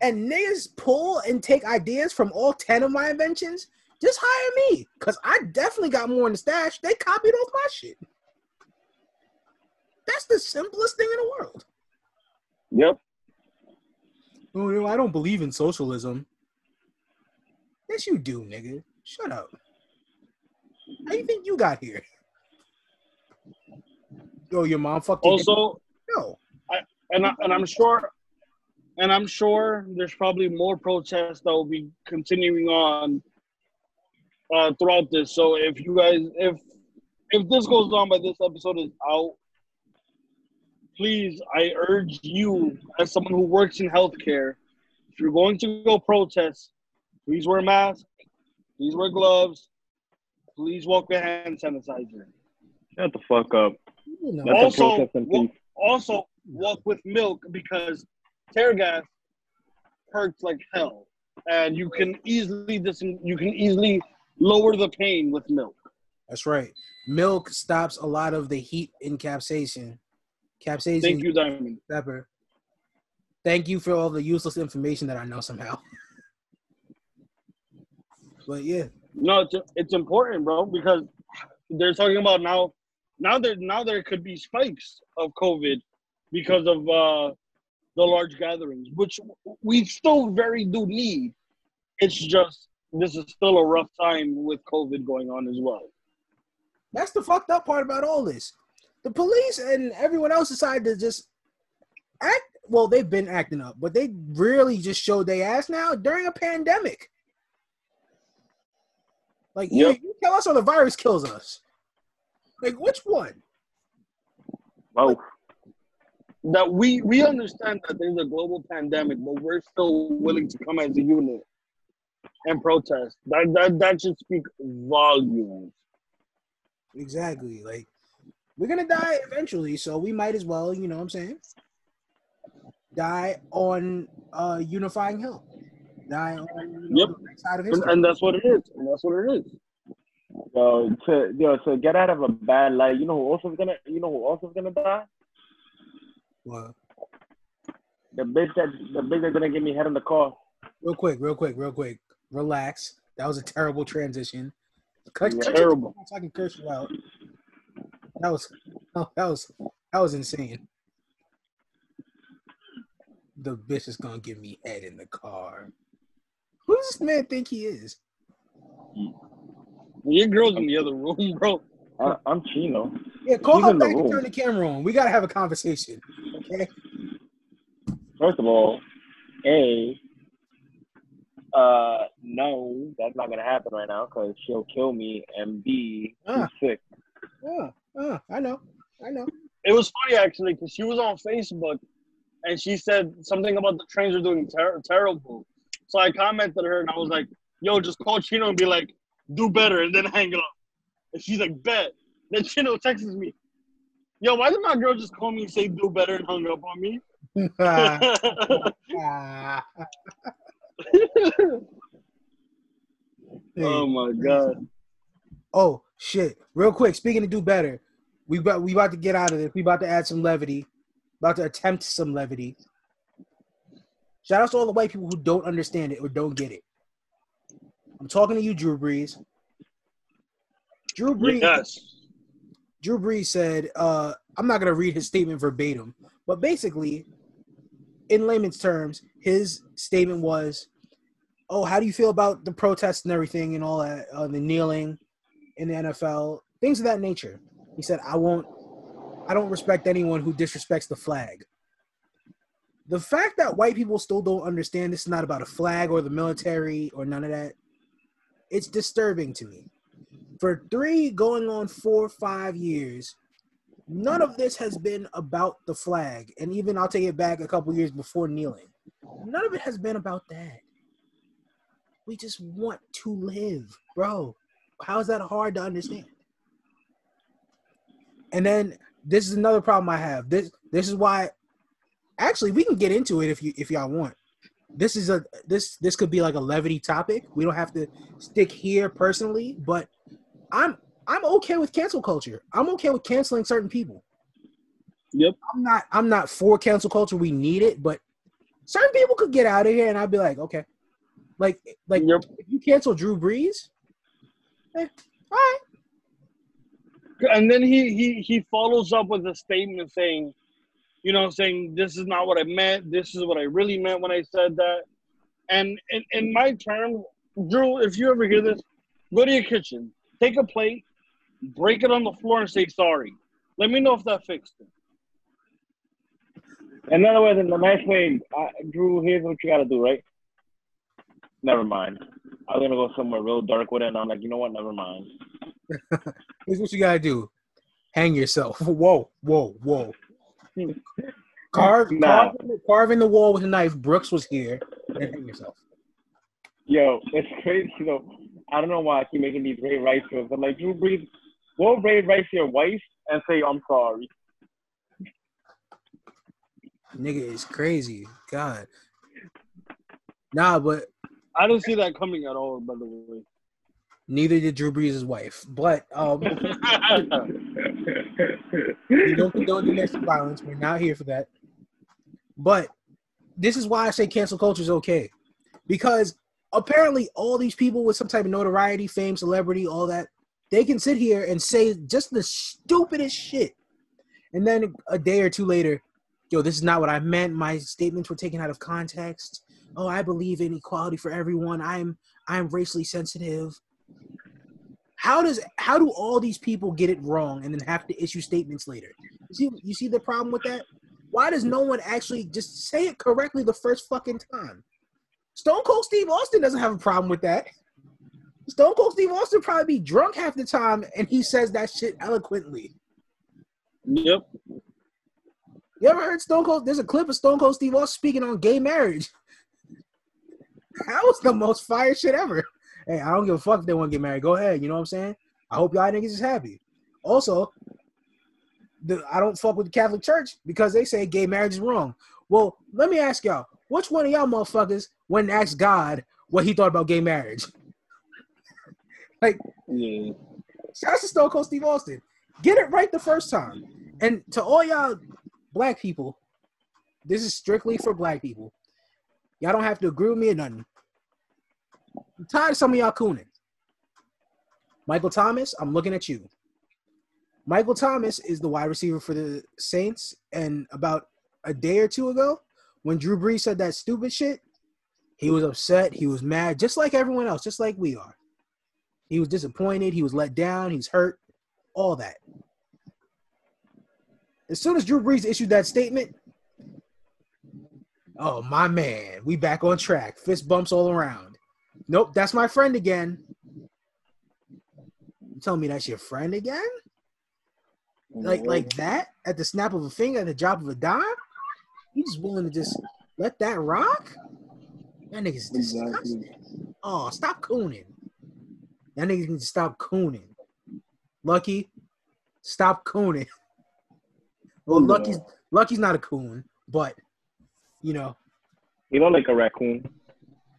and niggas pull and take ideas from all 10 of my inventions, just hire me. Cause I definitely got more in the stash. They copied off my shit. That's the simplest thing in the world. Yep. Oh, no, I don't believe in socialism. Yes, you do, nigga. Shut up. How do you think you got here? Yo, your mom fucked. Also, no. and I, and I'm sure, and I'm sure there's probably more protests that will be continuing on uh, throughout this. So if you guys, if if this goes on by this episode is out, please, I urge you, as someone who works in healthcare, if you're going to go protest, please wear a mask, please wear gloves, please walk with hand sanitizer. Shut the fuck up. You know, Let Also, protest in peace. also walk with milk because tear gas hurts like hell, and you can easily dis- you can easily lower the pain with milk. That's right. Milk stops a lot of the heat in capsaicin. Capsaicin Thank you, Diamond. pepper. Thank you for all the useless information that I know somehow. but yeah, No, it's it's important, bro, because they're talking about now. Now there now there could be spikes of COVID because of uh, the large gatherings, which we still very do need. It's just this is still a rough time with COVID going on as well. that's the fucked up part about all this. The police and everyone else decided to just act. Well, they've been acting up, but they really just showed their ass now during a pandemic. Like, you, Yep. you tell us or the virus kills us. Like, which one? Both. That we we understand that there's a global pandemic, but we're still willing to come as a unit and protest. That that that should speak volumes. Exactly. Like, we're gonna die eventually, so we might as well, you know what I'm saying? die on uh, unifying hill. Die on you know, Yep. the side of And, history. and that's what it is. And that's what it is. Yo, to yo, to get out of a bad light, you know who also is gonna you know who also is gonna die? The bitch that the bitch that's gonna give me head in the car. real quick, real quick, real quick. Relax. That was a terrible transition. Cut, cut Terrible. so I can curse you out. That was that was that was insane. The bitch is gonna give me head in the car. Who does this man think he is? Your girl's in the other room, bro. I, I'm Chino. Yeah, call He's her back and turn the camera on. We gotta have a conversation. Okay. First of all, A, uh, no, that's not gonna happen right now because she'll kill me. And B, Ah. she's sick. Oh, oh, I know. I know. It was funny actually because she was on Facebook and she said something about the trains are doing ter- terrible. So I commented her and I was like, "Yo, just call Chino and be like, do better," and then hang it up. And she's like, "Bet." Then Chino texts me, "Yo, why did my girl just call me and say do better and hung up on me?" Oh my god. Oh shit! Real quick, speaking of do better, we about we about to get out of this. We about to add some levity. About to attempt some levity. Shout out to all the white people who don't understand it or don't get it. I'm talking to you, Drew Brees. Drew Brees. Yes. Drew Brees said, uh, I'm not going to read his statement verbatim, but basically, in layman's terms, his statement was, Oh, how do you feel about the protests and everything and all that, uh, the kneeling in the NFL, things of that nature? He said, I won't, I don't respect anyone who disrespects the flag. The fact that white people still don't understand this is not about a flag or the military or none of that, it's disturbing to me for three going on four five years none of this has been about the flag. And even i'll take it back a couple years before kneeling. None of it has been about that. We just want to live bro. How is that hard to understand? And then this is another problem i have. This this is why actually we can get into it if you if y'all want. This is a this this could be like a levity topic. We don't have to stick here personally but i'm i'm okay with cancel culture i'm okay with canceling certain people Yep. i'm not i'm not for cancel culture we need it but certain people could get out of here and i'd be like okay like like Yep. if you cancel drew brees eh, all right and then he he he follows up with a statement saying, you know, saying this is not what I meant. This is what I really meant when I said that. And in, in my term, Drew, if you ever hear this, go to your kitchen, take a plate, break it on the floor, and say sorry. Let me know if that fixed it. In other words, in the way, uh, Drew, here's what you gotta do, right? Never mind. I was gonna go somewhere real dark with it, and I'm like, you know what? Never mind. here's what you gotta do hang yourself whoa whoa whoa carve, Nah. carve, in the- carve in the wall with a knife brooks was here and hang yourself Yo, it's crazy though. I don't know why I keep making these Ray Rice jokes. I'm like, Drew Brees, go Ray Rice your wife and say I'm sorry. Nigga is crazy. God. Nah, but I didn't see that coming at all, by the way. neither did Drew Brees' wife. But um, we don't condone domestic violence. We're not here for that. But this is why I say cancel culture is okay. Because apparently all these people with some type of notoriety, fame, celebrity, all that, they can sit here and say just the stupidest shit. And then a day or two later, yo, this is not what I meant. My statements were taken out of context. Oh, I believe in equality for everyone. I'm I'm racially sensitive. How does how do all these people get it wrong and then have to issue statements later? You see, you see the problem with that? Why does no one actually just say it correctly the first fucking time? Stone Cold Steve Austin doesn't have a problem with that. Stone Cold Steve Austin probably be drunk half the time and he says that shit eloquently. Yep. You ever heard Stone Cold? There's a clip of Stone Cold Steve Austin speaking on gay marriage. That was the most fire shit ever. Hey, I don't give a fuck if they want to get married. Go ahead. You know what I'm saying? I hope y'all niggas is happy. Also, the I don't fuck with the Catholic Church because they say gay marriage is wrong. Well, let me ask y'all, which one of y'all motherfuckers went and asked God what he thought about gay marriage? like, Yeah. shout out to Stone Cold Steve Austin. Get it right the first time. And to all y'all black people, this is strictly for black people. Y'all don't have to agree with me or nothing. I'm tired of some of y'all cooning. Michael Thomas, I'm looking at you. Michael Thomas is the wide receiver for the Saints, and about a day or two ago, when Drew Brees said that stupid shit, he was upset. He was mad, just like everyone else, just like we are. He was disappointed. He was let down. He's hurt. All that. As soon as Drew Brees issued that statement, oh my man, we back on track. Fist bumps all around. Nope, that's my friend again. You telling me that's your friend again? Like like mm-hmm. that? At the snap of a finger, at the drop of a dime? You just willing to just let that rock? That nigga's disgusting. Exactly. Oh, stop cooning. That nigga to stop cooning. Lucky, stop cooning. Well, Yeah. Lucky's Lucky's not a coon, but you know, You don't like a raccoon.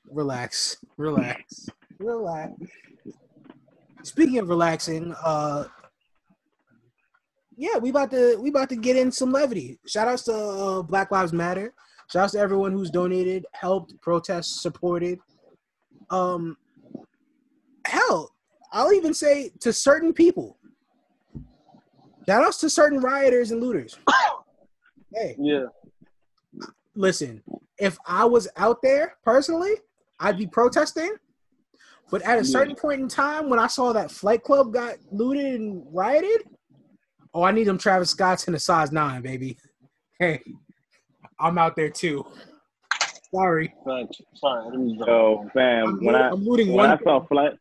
relax, relax, relax. Speaking of relaxing, uh, yeah, we about to we about to get in some levity. Shout outs to uh, Black Lives Matter. Shout outs to everyone who's donated, helped, protest, supported. Um, hell, I'll even say to certain people. Shout outs to certain rioters and looters. hey, Yeah. listen, if I was out there personally, I'd be protesting. But at a certain point in time, when I saw that Flight Club got looted and rioted, oh, I need them Travis Scotts in a size nine, baby. Hey, I'm out there too. Sorry, Facts. Sorry, Yo, fam. I'm, when I I'm looting when one. I saw flight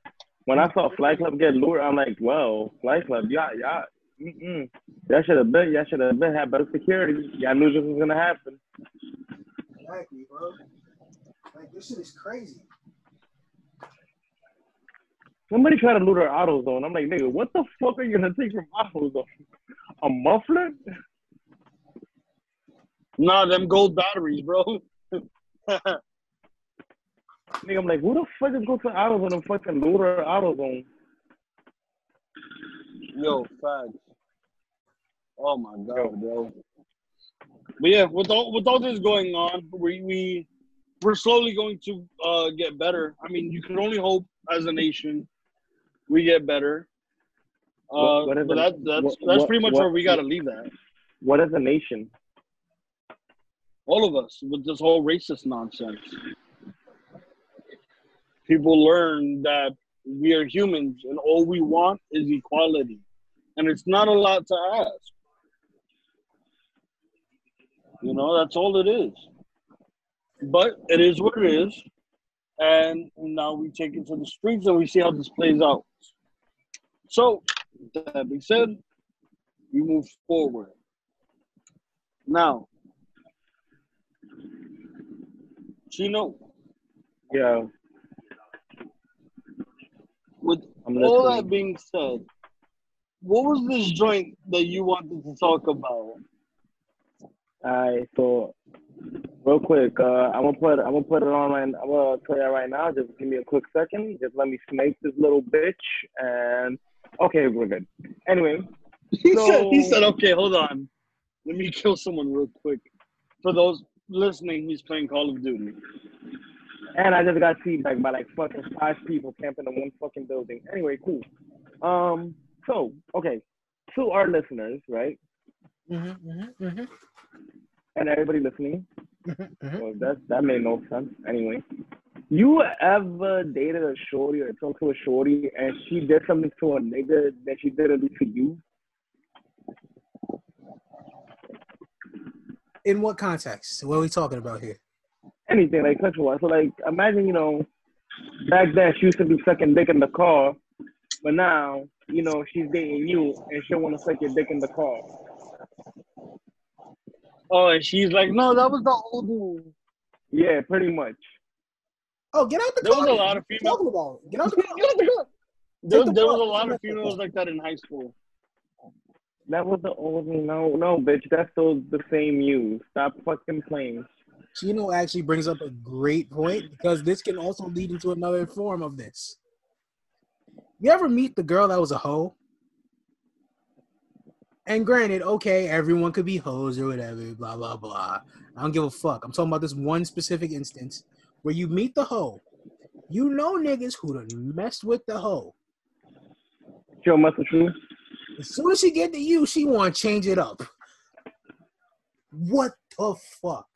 when I saw Flight Club get lured, I'm like, well, Flight Club, y'all, y'all, mm-mm. y'all should have been, y'all should have been had better security. Y'all knew this was gonna happen. Exactly, bro. Like this shit is crazy. Somebody tried to loot our AutoZone. I'm like, nigga, what the fuck are you gonna take from AutoZone? A muffler? Nah, them gold batteries, bro. Nigga, I'm like, who the fuck is go to AutoZone and fucking loot our AutoZone? Yo, facts. Oh my god, bro. But yeah, with all with all this going on, we we we're slowly going to uh get better. I mean, you can only hope as a nation we get better. Uh, What- what is but that, that's what- that's pretty much what- where we got to leave that. What is a nation? All of us with this whole racist nonsense. People learn that we are humans and all we want is equality, and it's not a lot to ask. You know, that's all it is. But it is what it is. And now we take it to the streets and we see how this plays out. So, that being said, we move forward. Now, Chino, Yeah, with I'm all listening. that being said, what was this joint that you wanted to talk about? Alright, so real quick, uh, I'm gonna put I'm gonna put it on right. I'm gonna tell you right now. Just give me a quick second. Just let me snake this little bitch, and okay, we're good. Anyway, He said, he said, okay, hold on. Let me kill someone real quick. For those listening, he's playing Call of Duty. and I just got feedback by like fucking five people camping in one fucking building. Anyway, cool. Um, so okay, to our listeners, right, Mm-hmm, mm-hmm, mm-hmm, and everybody listening. mm-hmm. Well, that that made no sense. Anyway, you ever dated a shorty or talked to a shorty and she did something to a nigga that she didn't do to you? In what context? What are we talking about here? Anything like sexual. So like, imagine you know, back then she used to be sucking dick in the car, but now you know she's dating you and she want to suck your dick in the car. Oh, and she's like, no, that was the old one. Yeah, pretty much. Oh, get out the There car. There was a lot of What you females. talking about? Get out the car. There, the there was a lot of females like that in high school. That was the old me. No, no, bitch. That's still the same you. Stop fucking playing. Chino actually brings up a great point because this can also lead into another form of this. You ever meet the girl that was a hoe? And granted, okay, everyone could be hoes or whatever, blah blah blah. I don't give a fuck. I'm talking about this one specific instance where you meet the hoe. You know niggas who done messed with the hoe. Joe Muscle True. As soon as she get to you, she want to change it up. What the fuck?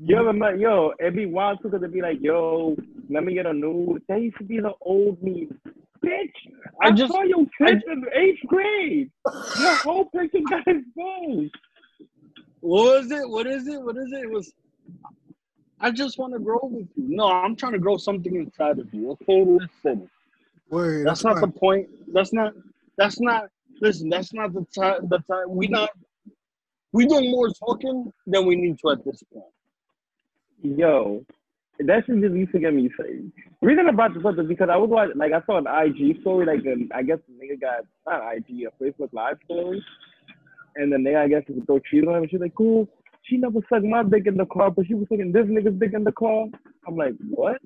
You ever met yo? It'd be wild too, cause it'd be like, yo, let me get a nude. That used to be the old me, bitch. I, I just- saw your picture in eighth grade. Your whole picture got exposed. What was it? What is it? What is it? It was. I just want to grow with you. No, I'm trying to grow something inside of you. Okay, listen. Word. That's not the point. That's not. That's not. Listen. That's not the time. The time. We not. We doing more talking than we need to at this point. Yo, that shit just used to get me say. Reason I brought this up is because I was watching, like, I saw an IG story, like, an, I guess the nigga got, not IG, a Facebook Live story. And the nigga, I guess, was go cheat on him. She's like, cool. She never sucked my dick in the car, but she was sucking this nigga's dick in the car. I'm like, what?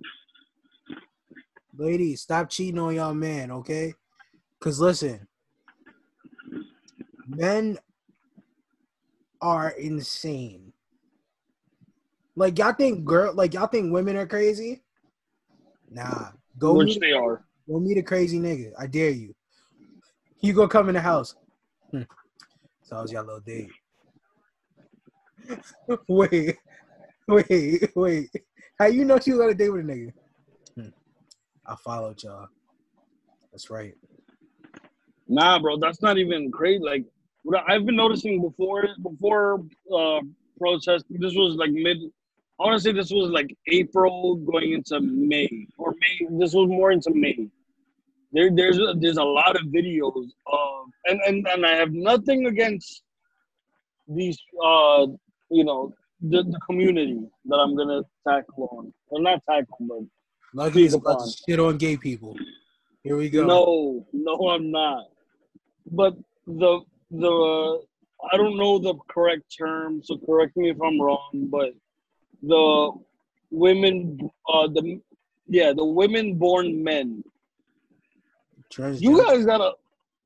Ladies, stop cheating on y'all man, okay? Cause listen, men are insane. Like y'all think girl, like y'all think women are crazy? Nah, go Which meet, they are. go meet a crazy nigga. I dare you. You go come in the house. Hmm. So how's y'all little date? wait, wait, wait. How you know she was on a date with a nigga? Hmm. I followed y'all. That's right. Nah, bro, that's not even crazy. Like, what I've been noticing before, before uh, protest. This was like mid. I want to say this was like April going into May, or May. This was more into May. There, there's a, there's a lot of videos of, and and and I have nothing against these, uh, you know, the, the community that I'm gonna tackle on, or not tackle, but Lucky is about to shit on gay people. Here we go. No, no, I'm not. But the the uh, I don't know the correct term, so correct me if I'm wrong. But the women, uh, the yeah, the women born men. Transgender. You guys gotta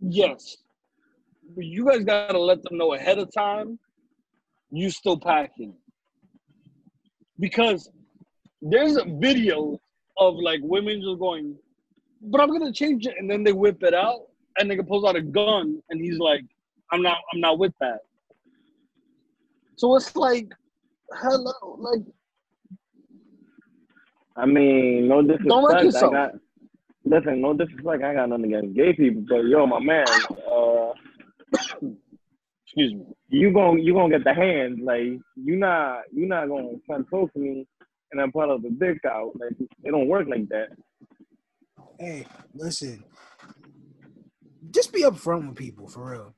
yes, you guys gotta let them know ahead of time. You still packing because there's a video of like women just going, but I'm gonna change it, and then they whip it out, and nigga pulls out a gun, and he's like, I'm not, I'm not with that. So it's like, hello, like, I mean, no disrespect. Don't wreck I yourself. got, listen, no disrespect. I got nothing against gay people, but yo, my man, uh, excuse me. you gon' you gonna get the hand. Like you not you not gonna come close to me and then pull out the dick out. Like it don't work like that. Hey, listen. Just be upfront with people for real.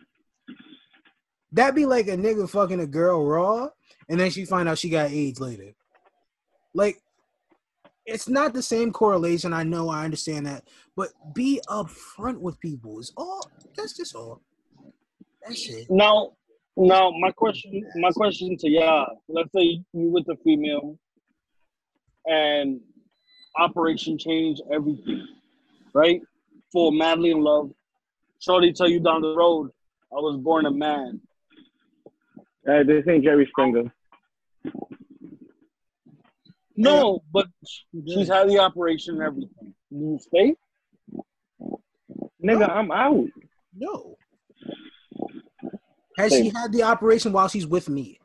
That'd be like a nigga fucking a girl raw, and then she find out she got AIDS later. Like, it's not the same correlation. I know, I understand that, but be upfront with people. Is all. That's just all. That's it. Now, now, my question, my question to y'all. Let's say you with a female, and operation Change everything, right? For madly in love. Shorty tell you down the road, I was born a man. Uh, this ain't Jerry Springer. No, but she's had the operation and everything. You stay? Nigga, I'm out. No. Has she had the operation while she's with me?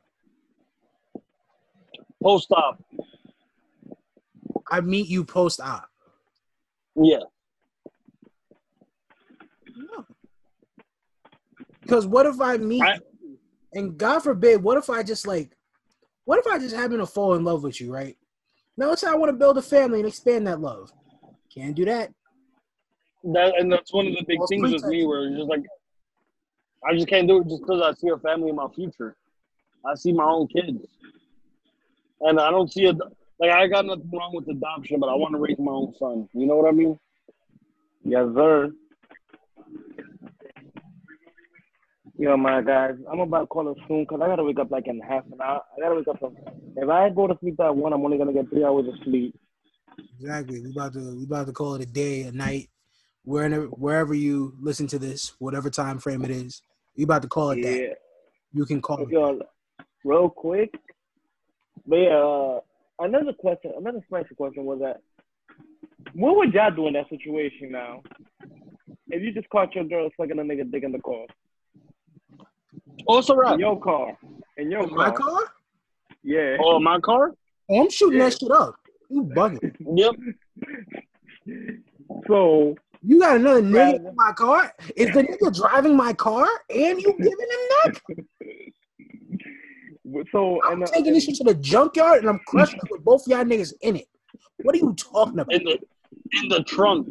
Post op. I meet you post op. Yeah. Because what if I meet I- and God forbid, what if I just like what if I just happen to fall in love with you, right? Now let's say I want to build a family and expand that love. Can't do that. That and that's one of the big Well, things with me where it's just like I just can't do it just because I see a family in my future. I see my own kids. And I don't see it like I got nothing wrong with adoption, but I want to raise my own son. You know what I mean? Yes, sir. Yo, my guys, I'm about to call it soon because I gotta wake up like in half an hour. I gotta wake up. If I go to sleep at one, I'm only gonna get three hours of sleep. Exactly. We about to we about to call it a day, a night, wherever wherever you listen to this, whatever time frame it is. We about to call it that. Yeah. You can call it. Yo, real quick. But yeah, uh, another question, another spicy question was that, what would y'all do in that situation now? If you just caught your girl sucking a nigga dick in the car, Also, in your car, in your My car, car? yeah. Oh, my car. Oh, I'm shooting Yeah. that shit up. You bugging. Yep. So You got another nigga in my car? Is the nigga driving my car and you giving him neck? So I'm and uh, taking this shit to the junkyard and I'm crushing it with both y'all niggas in it. What are you talking about? In the in the trunk.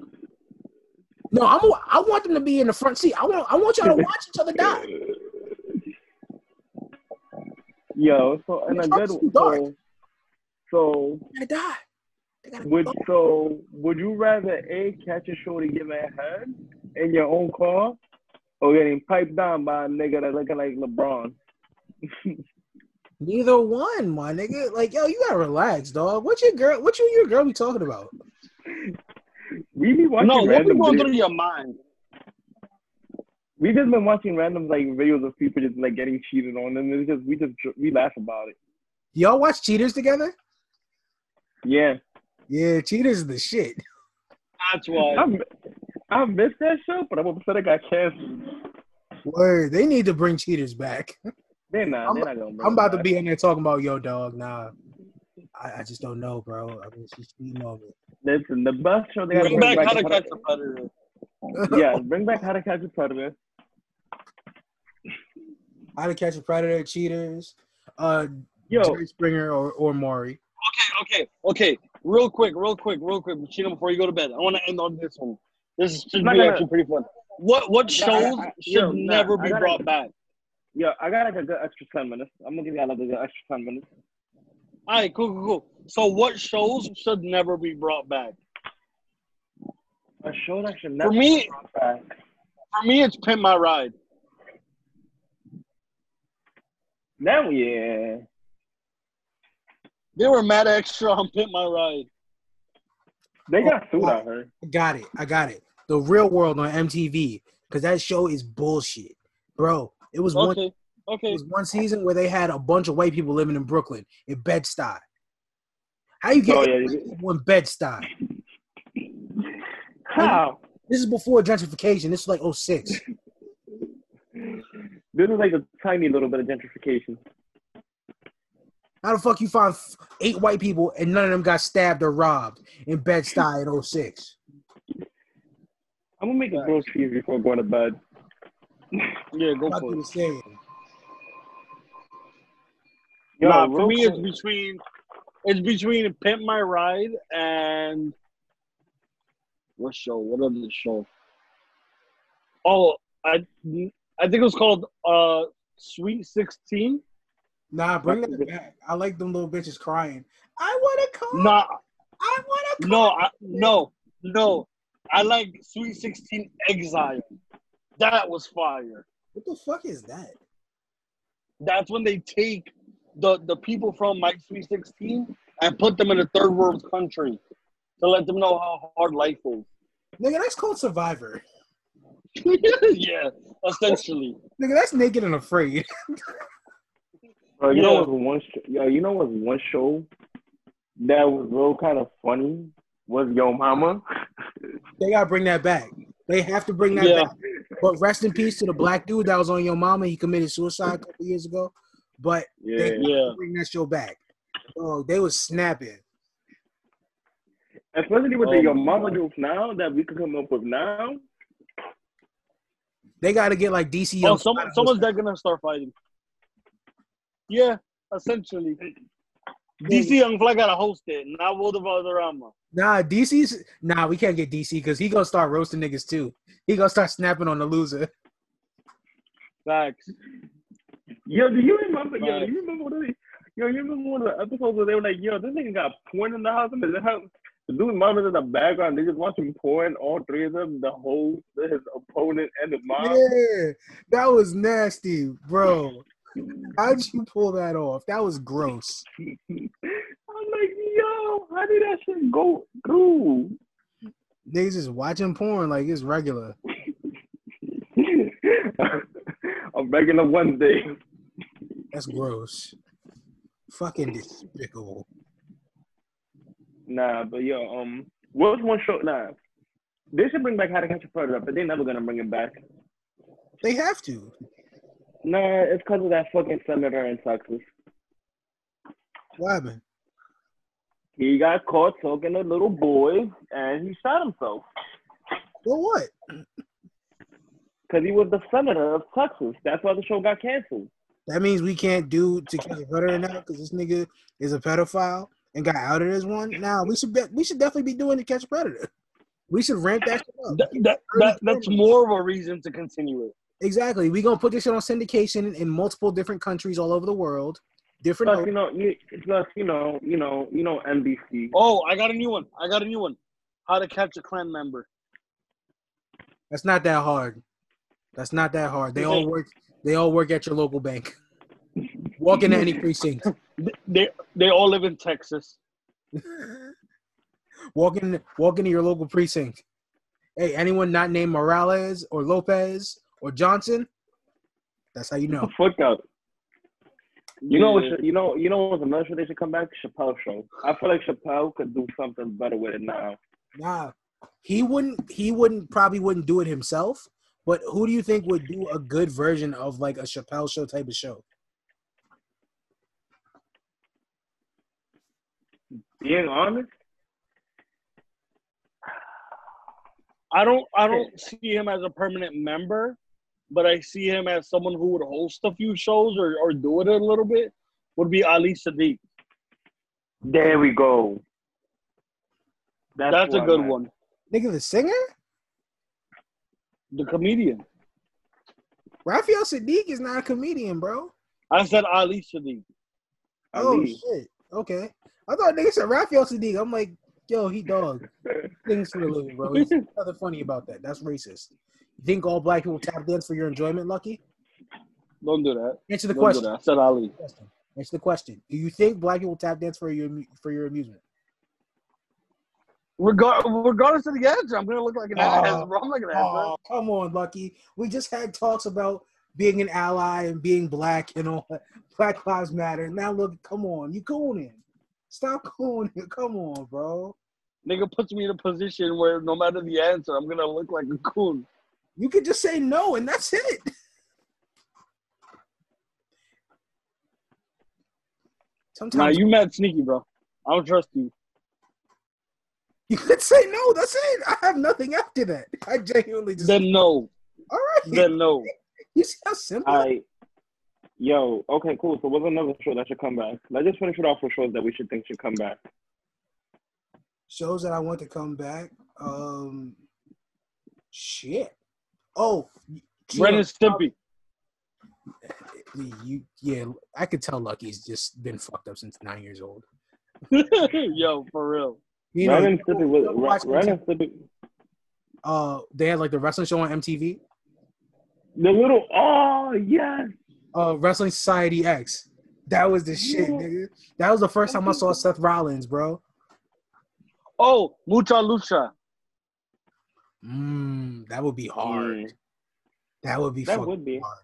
No, I'm. I want them to be in the front seat. I want. I want y'all to watch each other die. Yo, so and a The good truck's dark. so, so They die. Would go. so would you rather a catch a shorty give a head in your own car, or getting piped down by a nigga that looking like LeBron? Neither one, my nigga. Like, yo, you gotta relax, dog. What your girl? What you and your girl be talking about? We be watching No, what be going videos. through your mind? We just been watching random like videos of people just like getting cheated on, and it's just we just we laugh about it. Y'all watch Cheaters together? Yeah, Yeah, Cheaters is the shit. That's why. I I missed that show, but I'm upset it got canceled. Word. They need to bring Cheaters back. They're not. I'm- they're not gonna. I'm about it to be in there talking about yo, dog. Nah, I, I just don't know, bro. I mean, she's cheating on me. Listen, the best show they gotta Bring bring back back. how to catch a predator. Yeah, bring back How to Catch a Predator. How to Catch a Predator, Cheaters, uh, Yo, Jerry Springer or or Maury. Okay, okay, okay. Real quick, real quick, real quick, Chino, before you go to bed, I want to end on this one. This should be gonna- actually pretty fun. What what Yeah, I- shows I- should yo, never I be gotta- brought back? Yeah, I got like a good extra ten minutes. I'm gonna give you like a good extra ten minutes. All right, cool, cool, cool. So what shows should never be brought back? A show that should never For me, be brought back. for me, it's Pimp My Ride. Now, yeah. They were mad extra on Pimp My Ride. They got Oh, sued wow. out oh, here. I got it. I got it. The Real World on MTV because that show is bullshit, bro. It was one. Okay, It was one season where they had a bunch of white people living in Brooklyn in Bed Stuy. How you get Oh, yeah, people in Bed Stuy? How? This is before gentrification. This is like 06. This is like a tiny little bit of gentrification. How the fuck you find f- eight white people and none of them got stabbed or robbed in Bed Stuy in 06? I'm gonna make a gross cheese before going to bed. Yeah, go Like for you it. were saying. Yo, nah, for me, it's between it's between Pimp My Ride and what show? What other show? Oh, I I think it was called uh Sweet Sixteen. Nah, bring that back. I like them little bitches crying. I want to call. Nah, I want to no, I, no, no. I like Sweet Sixteen Exile. That was fire. What the fuck is that? That's when they take the the people from my Sweet Sixteen and put them in a third world country to let them know how hard life is. Nigga, that's called Survivor. yeah, essentially. Nigga, that's naked and afraid. Bro, you Yeah. know what's one sh- yo, you know what's one show that was real kind of funny was Yo Mama. They gotta bring that back. They have to bring that Yeah. back. But rest in peace to the black dude that was on Your Mama. He committed suicide a couple years ago. But Yeah. they Yeah. bring that show back. Oh, they was snapping. Especially with Oh the Yo my Mama God. jokes now that we could come up with now. They gotta get like DC. Oh, Young someone, someone's host. that gonna start fighting. Yeah, essentially. DC Young Fly gotta host it, not Wilmer Valderrama. Nah, DC's nah. We can't get DC because he gonna start roasting niggas too. He gonna start snapping on the loser. Facts. Yo, do you remember? Yo, do you remember what they, Yo, you remember one of the episodes where they were like, "Yo, this nigga got porn in the house in his house." The dude's mom is in the background. They just watching porn. All three of them, the host, his opponent, and the mom. Yeah, that was nasty, bro. How'd you pull that off? That was gross. I'm like, yo, how did that shit go through? Niggas just watching porn like it's regular. A regular Wednesday. That's gross. Fucking despicable. Nah, but yo, um, what's one show? Nah, they should bring back How to Catch a Predator, but they're never gonna bring it back. They have to. Nah, it's because of that fucking senator in Texas. What happened? He got caught talking to little boys, and he shot himself For what? because he was the senator of Texas. That's why the show got canceled. That means we can't do to catch a predator now because this nigga is a pedophile and got outed as one. Now we should be, we should definitely be doing to catch a predator. We should ramp that shit up. That, that, that, that's more of a reason to continue it. Exactly. We gonna put this shit on syndication in multiple different countries all over the world. Different. Plus, you know, you, plus, you know, you know, you know, NBC. Oh, I got a new one. I got a new one. How to catch a Klan member. That's not that hard. That's not that hard. They all work. They all work at your local bank. Walk into any precinct. They they all live in Texas. walk in. Walk into your local precinct. Hey, anyone not named Morales or Lopez or Johnson? That's how you know. Fuck up. You know? Yeah. You know. You know what's another show they should come back? Chappelle show. I feel like Chappelle could do something better with it now. Nah, he wouldn't. He wouldn't probably wouldn't do it himself. But who do you think would do a good version of like a Chappelle show type of show? Being honest, I don't I don't see him as a permanent member, but I see him as someone who would host a few shows or, or do it a little bit. Would be Ali Siddiq. there we go. That's, who a I good meant. one. Nigga, the singer The comedian. Raphael Saadiq is not a comedian, bro. I said Ali Siddiq. Oh Ali. shit. Okay. I thought nigga said Raphael Saadiq. I'm like, yo, he dog. Things for the living, bro. There's nothing funny about that. That's racist. You think all black people tap dance for your enjoyment, Lucky? Don't do that. Answer the Don't question. I said Ali. Answer the question. Do you think black people tap dance for your for your amusement? Regard, regardless of the answer, I'm gonna look like an Oh. ass. Bro. I'm not gonna answer. Oh, come on, Lucky. We just had talks about being an ally and being black and all that. Black Lives Matter. Now look, come on, you cooning. Stop cooning. Come on, bro. Nigga puts me in a position where no matter the answer, I'm gonna look like a coon. You could just say no and that's it. Nah, you mad sneaky, bro. I don't trust you. you could say no. That's it. I have nothing after that. I genuinely just. Then no. all right. Then no. you see how simple? I, yo, okay, cool. So what's another show that should come back? Let's just finish it off with shows that we should think should come back. shows that I want to come back. Um, shit. Oh, Ren and Stimpy. You, yeah, I could tell Lucky's just been fucked up since nine years old. Yo, for real. You Ren know, and Stimpy was you ever watch Ren and Stimpy. uh, they had like the wrestling show on MTV, The little oh yes, uh, Wrestling Society X. That was the shit, nigga. That was the first time I saw Seth Rollins, bro. Oh, Mucha Lucha. Mm, that would be hard. Mm, That would be That would be. hard.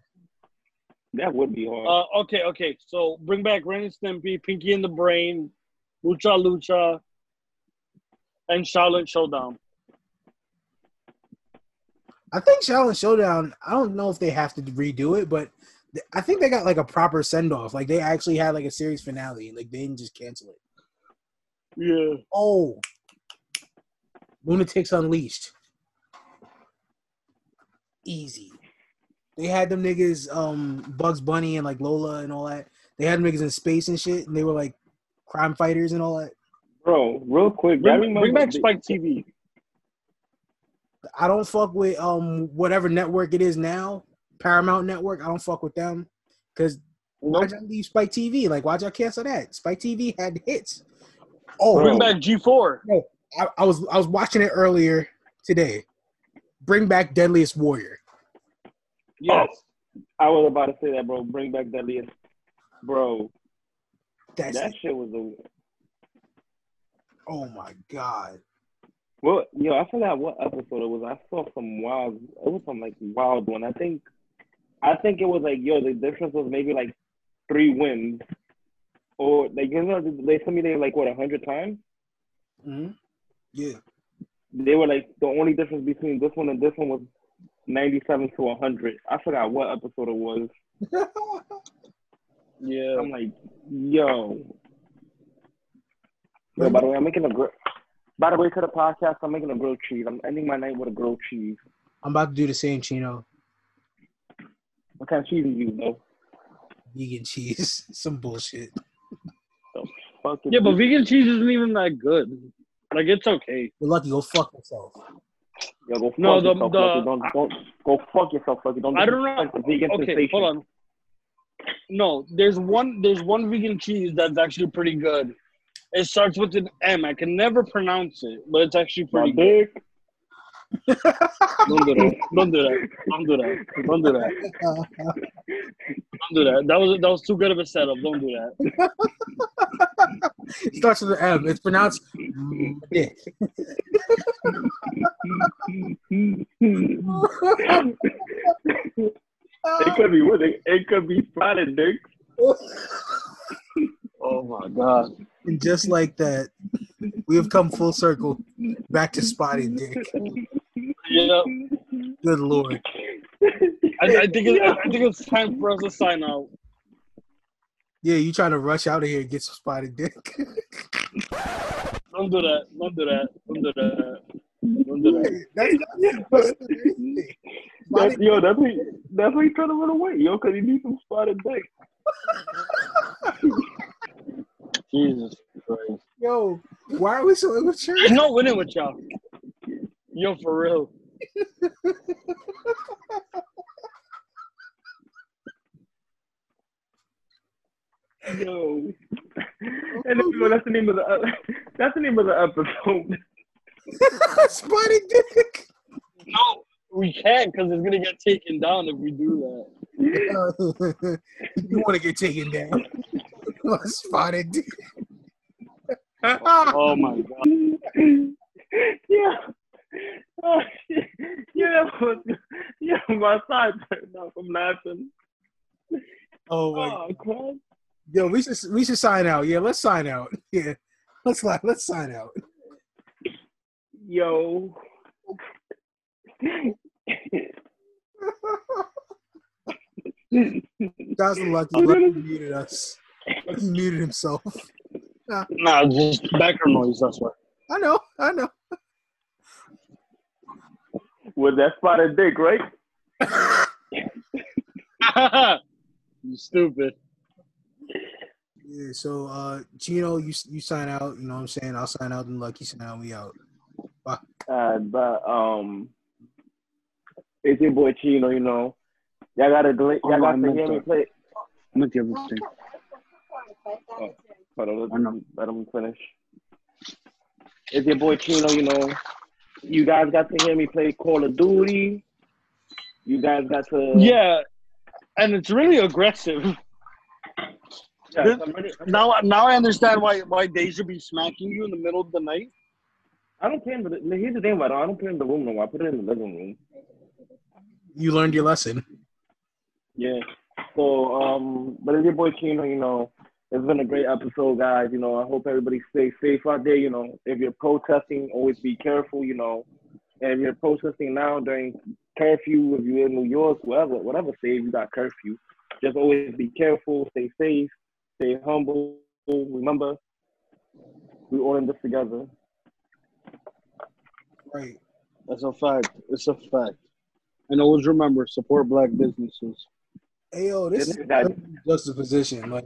that would be hard. Uh, okay, okay. So bring back Ren and Stimpy, Pinky and the Brain, Mucha Lucha, and Xiaolin Showdown. I think Xiaolin Showdown. I don't know if they have to redo it, but th- I think they got like a proper send off. Like they actually had like a series finale, like they didn't just cancel it. Yeah. Oh, Loonatics Unleashed. Easy. They had them niggas, um, Bugs Bunny and like Lola and all that. They had them niggas in space and shit, and they were like crime fighters and all that. Bro, real quick, Bring, bring back Spike TV. I don't fuck with um whatever network it is now, Paramount Network. I don't fuck with them because why y'all leave Spike TV? Like why y'all cancel that? Spike TV had hits. Oh, Bring back G4. I, I was I was watching it earlier today. Bring back Deadliest Warrior. Yes. I was about to say that, bro. Bring back Deadliest, bro. That's That shit was a oh my god. well, yo. I forgot what episode it was. I saw some wild. It was some like wild one. I think, I think it was like yo. The difference was maybe like three wins, or like you know they told me they like what a hundred times. hmm Yeah. They were like the only difference between this one and this one was ninety-seven to hundred. I forgot what episode it was. Yeah. I'm like, yo. Yo, by the way, I'm making a gr- By the way, to the podcast, I'm making a grilled cheese. I'm ending my night with a grilled cheese. I'm about to do the same, Chino. What kind of cheese is you, though? Vegan cheese. Some bullshit. Fucking Yeah, but vegan cheese isn't even that good. Like it's okay. You're lucky. Go fuck yourself. Yo, go fuck No, the- yourself, the- Lucky. Don't, don't go fuck yourself, Lucky. Don't I don't know. disrespect the vegan Okay, sensation. hold on. No, there's one. There's one vegan cheese that's actually pretty good. It starts with an M. I can never pronounce it, but it's actually My pretty good. dick. Don't do that. Don't do that. Don't do that. Don't do that. Don't do that. That was that was too good of a setup. Don't do that. It starts with an M. It's pronounced dick. It could be what? It, it could be spotted dick. Oh my god. and just like that, we have come full circle back to spotted dick. Yeah, Good lord. I, I think it, I think it's time for us to sign out. Yeah, you trying to rush out of here and get some spotted dick? Don't do that. Don't do that. Don't do that. Don't do that. That's That's, yo, that's why, that's why he trying to run away, yo, because he needs some spotted dick. Jesus Christ. Yo, why are we so immature? There's no winning with y'all. Yo, for real. Yo. And yo, that's the name of the uh, that's the name of the episode. spotted dick. No, we can't because it's gonna get taken down if we do that. you want to get taken down? spotted dick. Oh my god. yeah. Oh shit. Yeah, that was, yeah, my side turned off. I'm laughing. oh my Oh, crap. Yo, we should we should sign out. Yeah, let's sign out. Yeah, let's li- let's sign out. Yo. Guys are lucky. Lucky muted us. Lucky muted himself. Nah, just background noise. That's why. I know. I know. With that spotted dick, right? you stupid. Yeah. So, uh, Chino, you you sign out. You know what I'm saying? I'll sign out, and Lucky sign out. We out. Uh, but um, it's your boy Chino. You know, y'all gotta gl- y'all got to hear me play. I'm gonna give this thing. Hold on, let, I know. let him finish. It's your boy Chino. You know, you guys got to hear me play Call of Duty. You guys got to Yeah, and it's really aggressive. Yeah, I'm ready- I'm- Now, now I understand why why they should be smacking you in the middle of the night. I don't play in the. Here's the thing about it. I don't play in the room no more. I put it in the living room. You learned your lesson. Yeah. So, um, but it's your boy Chino, you know, it's been a great episode, guys. You know, I hope everybody stays safe out there. You know, if you're protesting, always be careful, you know. And if you're protesting now during curfew, if you're in New York, whatever, whatever state you got curfew, just always be careful, stay safe, stay humble. Remember, we all in this together. Right. That's a fact. It's a fact. And always remember, support black businesses. Hey yo, this This is guy- juxtaposition. Like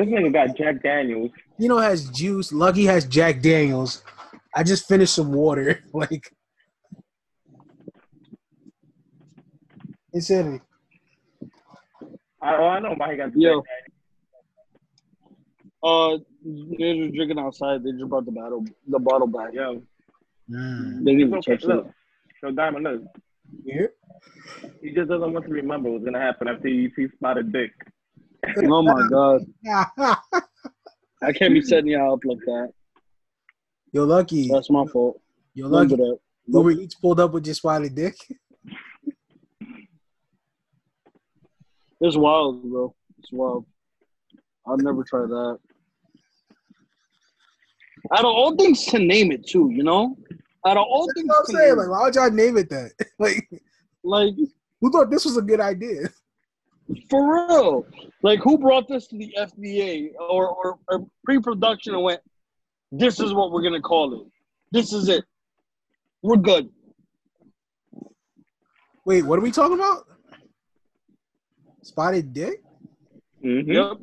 This nigga got Jack Daniels. You know has juice. Lucky has Jack Daniels. I just finished some water. Like insanity. I, oh, I know why he got Yo. Jack Uh, They're just drinking outside. They just brought the bottle, the bottle back. Yo, Mm. They didn't even okay. touch it. Look, so Diamond, look, Yeah. he just doesn't want to remember what's gonna happen after he sees spotted dick. Oh my god, I can't be setting y'all up like that. You're lucky. That's my fault. You're lucky. that. Uber Eats pulled up with just Wiley dick. It's wild, bro. It's wild. I'll never try that. Out of all things to name it, too, you know. Out of all That's things what I'm to saying. Like, why would y'all name it that? Like, like who thought this was a good idea? For real, like who brought this to the FDA or, or, or pre-production and went, "This is what we're gonna call it. This is it. We're good." Wait, what are we talking about? Spotted dick? Mm-hmm. Yep.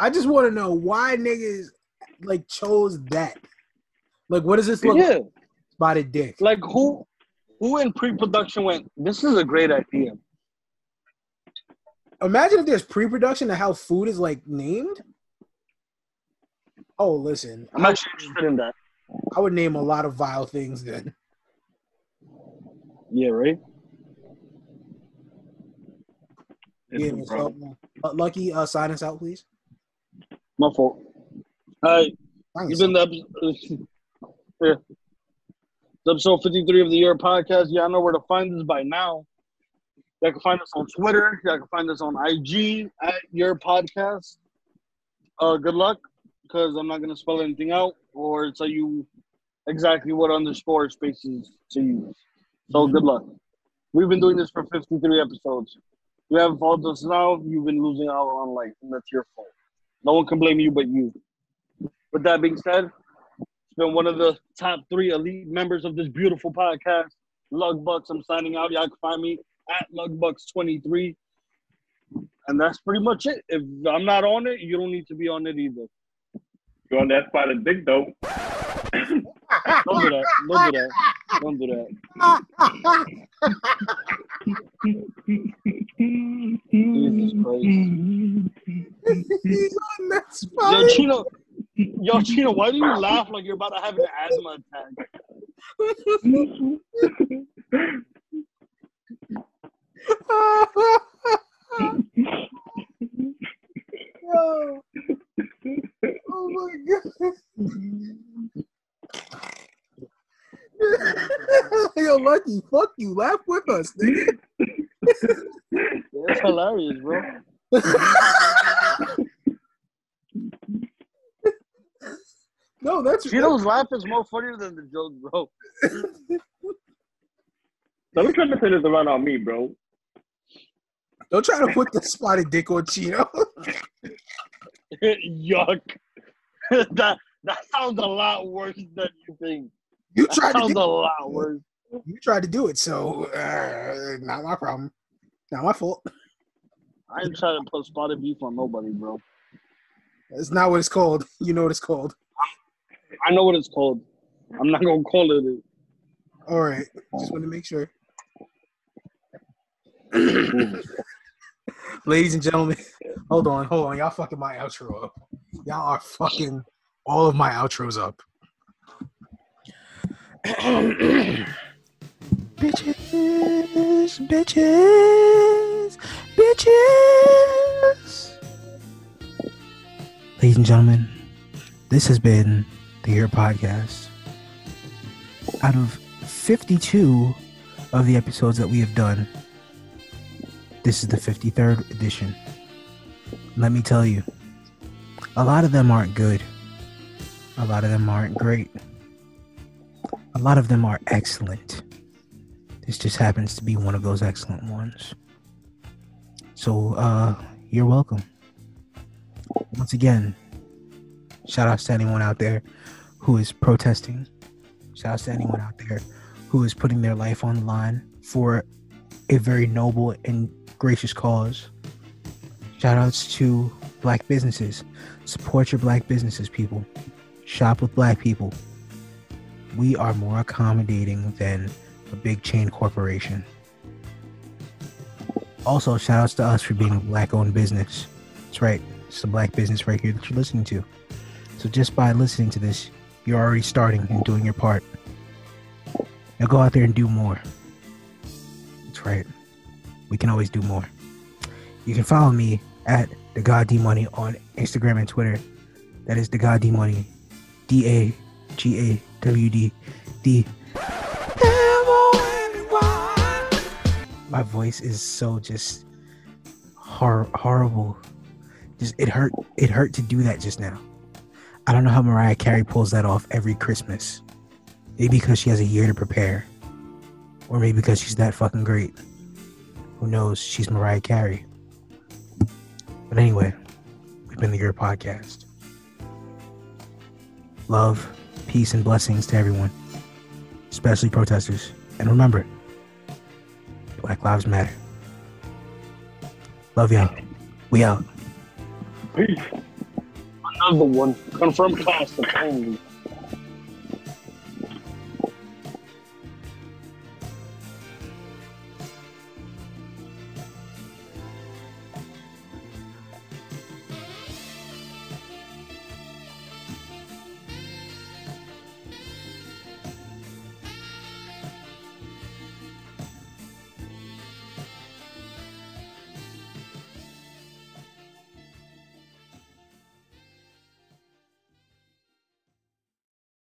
I just want to know why niggas like chose that. Like, what does this look? Yeah. like? Spotted dick. Like who, who in pre-production went, "This is a great idea." Imagine if there's pre-production of how food is like named. Oh, listen, I'm actually interested in that. I would name a lot of vile things then. Yeah, right. Yeah, so, uh, Lucky, uh, sign us out, please. My fault. All right. You've been the episode, yeah. It's episode 53 of the YERRRRR podcast. Y'all know where to find us by now. Y'all can find us on Twitter. Y'all can find us on IG at YERRRRR Podcast. Uh, good luck, because I'm not going to spell anything out or tell you exactly what underscore spaces to use. So good luck. We've been doing this for 53 episodes. You haven't followed us now, you've been losing out on like, and that's your fault. No one can blame you but you. With that being said, it's been one of the top three elite members of this beautiful podcast. Lug Bucks, I'm signing out. Y'all can find me at Lugbucks23. And that's pretty much it. If I'm not on it, you don't need to be on it either. You're on that spotted dick though? Don't do that. Don't do that. Don't do that. Jesus Christ. He's on that spot. Yo. Chino. Yo, Chino, why do you laugh like you're about to have an asthma attack? Yo. Oh my god. Yo, Lucky, fuck you. Laugh with us, nigga. It's hilarious, bro. no, that's Chino's laugh is more funnier than the joke, bro. Don't try to turn this around on me, bro. Don't try to put the spotted dick on Chino. Yuck. that that sounds a lot worse than you think. You That tried to sounds do a lot worse. you tried to do it, so uh, not my problem. Not my fault. I ain't trying to put spotted beef on nobody, bro. That's not what it's called. You know what it's called. I know what it's called. I'm not gonna call it. it. All right. Just want to make sure. Ladies and gentlemen, hold on, hold on. Y'all fucking my outro up. Y'all are fucking all of my outros up. bitches, bitches, bitches. Ladies and gentlemen, this has been the YERRRRR Podcast. Out of 52 of the episodes that we have done, this is the 53rd edition. Let me tell you, a lot of them aren't good. A lot of them aren't great. A lot of them are excellent. This just happens to be one of those excellent ones. So, uh, you're welcome. Once again, shout out to anyone out there who is protesting. Shout out to anyone out there who is putting their life on the line for a very noble and gracious cause. Shout outs to black businesses. Support your black businesses, people. Shop with black people. We are more accommodating than a big chain corporation. Also, shout outs to us for being a black owned business. That's right. It's the black business right here that you're listening to. So just by listening to this, you're already starting and doing your part. Now go out there and do more. That's right. We can always do more. You can follow me at the God D Money on Instagram and Twitter. That is the God D Money. D A G A W D D. My voice is so just hor- horrible. Just it hurt. It hurt to do that just now. I don't know how Mariah Carey pulls that off every Christmas. Maybe because she has a year to prepare, or maybe because she's that fucking great. Who knows? She's Mariah Carey. But anyway, we've been the YERRRRR Podcast. Love, peace, and blessings to everyone, especially protesters. And remember, Black Lives Matter. Love y'all. We out. Peace. Another one. Confirmed class. Only.